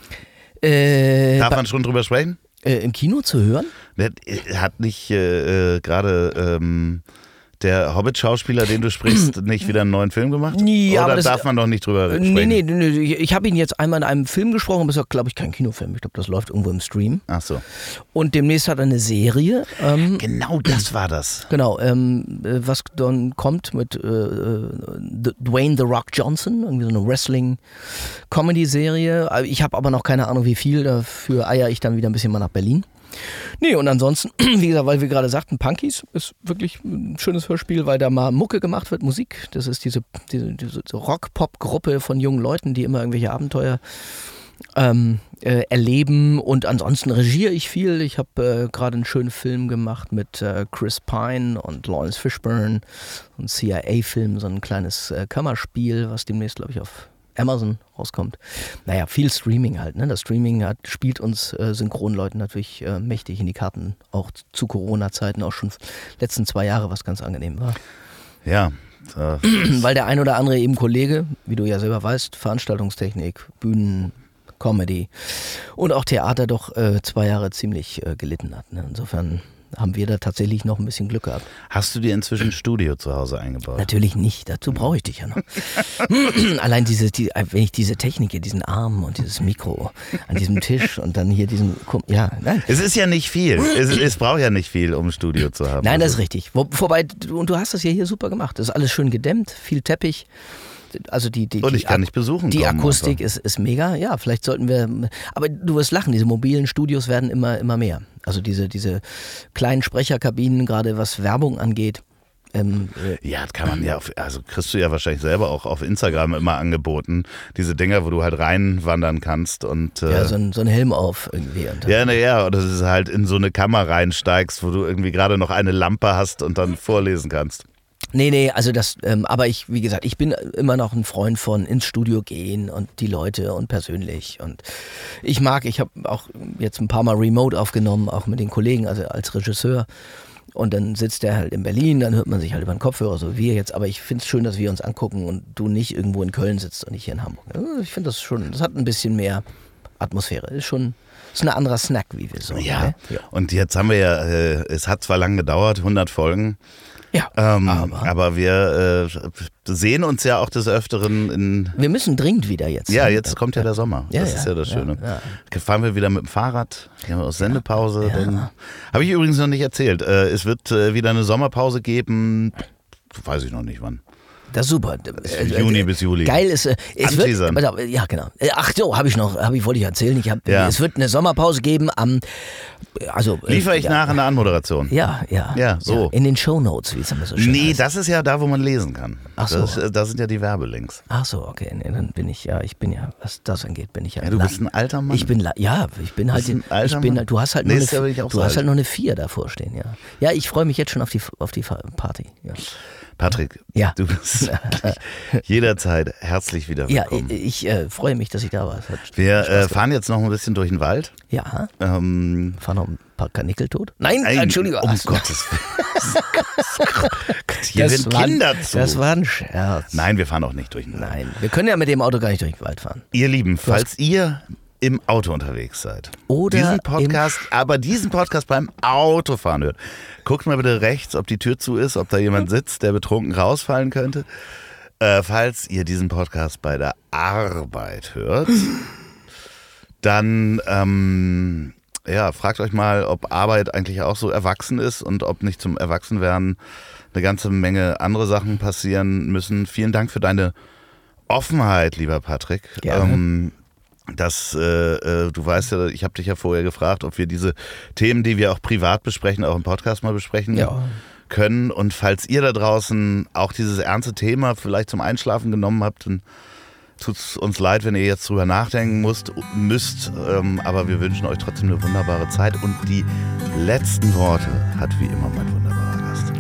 äh, Darf man schon drüber sprechen? äh, im Kino zu hören? Äh, Hat nicht äh, gerade ähm, der Hobbit-Schauspieler, den du sprichst, *clears throat* nicht wieder einen neuen Film gemacht? Nee, Oder aber das- darf man doch nicht drüber sprechen? Nee, nee, nee, nee. Ich habe ihn jetzt einmal in einem Film gesprochen, aber es ist, glaube ich, kein Kinofilm. Ich glaube, das läuft irgendwo im Stream. Ach so. Und demnächst hat er eine Serie. Ähm, Genau das war das. Genau, ähm, äh, was dann kommt mit äh, äh, Dwayne The Rock Johnson, irgendwie so eine Wrestling-Comedy-Serie. Äh, Ich habe aber noch keine Ahnung, wie viel. Dafür eier ich dann wieder ein bisschen mal nach Berlin. Nee, und ansonsten, *clears throat* wie gesagt, weil wir gerade sagten, Punkies ist wirklich ein schönes Hörspiel, weil da mal Mucke gemacht wird, Musik. Das ist diese, diese, diese Rock-Pop-Gruppe von jungen Leuten, die immer irgendwelche Abenteuer ähm, äh, erleben und ansonsten regiere ich viel. Ich habe äh, gerade einen schönen Film gemacht mit äh, Chris Pine und Lawrence Fishburne, so ein CIA-Film, so ein kleines äh, Kammerspiel, was demnächst, glaube ich, auf Amazon rauskommt. Naja, viel Streaming halt. Ne? Das Streaming hat, spielt uns äh, Synchronleuten natürlich äh, mächtig in die Karten, auch zu Corona-Zeiten, auch schon letzten zwei Jahre, was ganz angenehm war. Ja. Äh, *clears throat* Weil der ein oder andere eben Kollege, wie du ja selber weißt, Veranstaltungstechnik, Bühnen, Comedy und auch Theater doch äh, zwei Jahre ziemlich äh, gelitten hat. Ne? Insofern haben wir da tatsächlich noch ein bisschen Glück gehabt. hast du dir inzwischen ein Studio zu Hause eingebaut? Natürlich nicht, dazu brauche ich dich ja noch. *laughs* Allein diese, die, wenn ich diese Technik hier, diesen Arm und dieses Mikro an diesem Tisch und dann hier diesen, ja, nein. Es ist ja nicht viel. Es, es braucht ja nicht viel, um ein Studio zu haben. Nein, das Also, ist richtig. Wo, vorbei, du- und du hast das ja hier super gemacht. Das ist alles schön gedämmt, viel Teppich. Also die, die, Und die ich kann nicht besuchen Die kommen, Akustik also. ist, ist mega. Ja, vielleicht sollten wir. Aber du wirst lachen, diese mobilen Studios werden immer, immer mehr. Also diese, diese kleinen Sprecherkabinen, gerade was Werbung angeht. Ähm, äh, Ja, das kann man ja, auf, also kriegst du ja wahrscheinlich selber auch auf Instagram immer angeboten. Diese Dinger, wo du halt reinwandern kannst und. Äh, ja, so ein, so ein Helm auf irgendwie. Ja, naja, oder dass du halt in so eine Kammer reinsteigst, wo du irgendwie gerade noch eine Lampe hast und dann vorlesen kannst. Nee, nee, also das, ähm, aber ich, wie gesagt, ich bin immer noch ein Freund von ins Studio gehen und die Leute und persönlich. Und ich mag, ich habe auch jetzt ein paar Mal Remote aufgenommen, auch mit den Kollegen, also als Regisseur. Und dann sitzt der halt in Berlin, dann hört man sich halt über den Kopfhörer, so wie wir jetzt. Aber ich finde es schön, dass wir uns angucken und du nicht irgendwo in Köln sitzt und ich hier in Hamburg. Ich finde das schon, das hat ein bisschen mehr Atmosphäre. Ist schon, ist ein anderer Snack, wie wir so. Ja. Ne? ja. Und jetzt haben wir ja, äh, es hat zwar lange gedauert, 100 Folgen, Ja, ähm, aber, aber wir äh, sehen uns ja auch des Öfteren in. wir müssen dringend wieder jetzt. Ja, jetzt kommt ja der Sommer. Ja, das ja, ist ja das Schöne. ja. Fahren wir wieder mit dem Fahrrad, gehen wir aus Sendepause. Ja. Habe ich übrigens noch nicht erzählt. Äh, es wird äh, wieder eine Sommerpause geben. Weiß ich noch nicht wann. Das ist super. Äh, Juni äh, bis Juli. Geil ist, äh, es wird, ja genau. Äh, Ach so, habe ich noch, habe ich wollte ich erzählen. Ich hab, Ja. es wird eine Sommerpause geben am, also äh, Liefere ich ja, nach in der Anmoderation. Ja, ja. Ja, so. in den Shownotes, wie es immer so schön Nee, heißt. das ist ja da, wo man lesen kann. Ach so. Das, äh, da sind ja die Werbelinks. Ach so, okay. Nee, dann bin ich ja, ich bin ja, was das angeht, bin ich ja. Ja, du bist ein alter Mann. Ich bin, ja, ich bin halt, Bist ein alter ich bin, Mann. halt- du hast halt Nee, nur ja eine, du so hast alt. halt noch eine vier davor stehen, ja. Ja, ich freue mich jetzt schon auf die, auf die Party. Ja, Patrick, Ja. du bist *laughs* jederzeit herzlich wieder ja willkommen. ich, ich äh, freue mich, dass ich da war. Wir äh, fahren jetzt noch ein bisschen durch den Wald. ja, Ähm, fahren noch ein paar Kanickel tot? Nein, Nein, Entschuldigung. Um. Gottes Willen. *laughs* Hier Das sind war- Kinder zu. Das war ein Scherz. Nein, wir fahren auch nicht durch den Wald. Nein, wir können ja mit dem Auto gar nicht durch den Wald fahren. Ihr Lieben, falls ihr im Auto unterwegs seid, Oder diesen Podcast, aber diesen Podcast beim Autofahren hört, guckt mal bitte rechts, ob die Tür zu ist, ob da jemand *laughs* sitzt, der betrunken rausfallen könnte. Äh, falls ihr diesen Podcast bei der Arbeit hört, *laughs* dann ähm, ja, fragt euch mal, ob Arbeit eigentlich auch so erwachsen ist und ob nicht zum Erwachsenwerden eine ganze Menge andere Sachen passieren müssen. Vielen Dank für deine Offenheit, lieber Patrick. Gerne. Ähm, das, äh, äh, du weißt ja, ich habe dich ja vorher gefragt, ob wir diese Themen, die wir auch privat besprechen, auch im Podcast mal besprechen Ja. können. Und falls ihr da draußen auch dieses ernste Thema vielleicht zum Einschlafen genommen habt, dann tut es uns leid, wenn ihr jetzt drüber nachdenken musst, müsst. Ähm, aber wir wünschen euch trotzdem eine wunderbare Zeit. Und die letzten Worte hat wie immer mein wunderbarer Gast.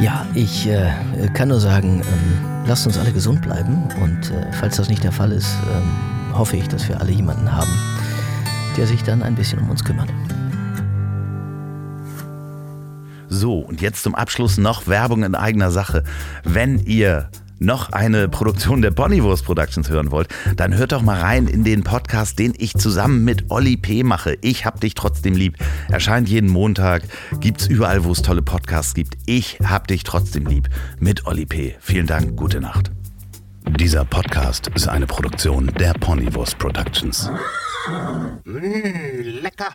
Ja, ich äh, kann nur sagen, ähm, lasst uns alle gesund bleiben und äh, falls das nicht der Fall ist, ähm, hoffe ich, dass wir alle jemanden haben, der sich dann ein bisschen um uns kümmert. So, und jetzt zum Abschluss noch Werbung in eigener Sache. Wenn ihr noch eine Produktion der Ponywurst Productions hören wollt, dann hört doch mal rein in den Podcast, den ich zusammen mit Olli P. mache. Ich hab dich trotzdem lieb. Erscheint jeden Montag, gibt's überall, wo es tolle Podcasts gibt. Ich hab dich trotzdem lieb mit Olli P. Vielen Dank, gute Nacht. Dieser Podcast ist eine Produktion der Ponywurst Productions. Mmh, lecker.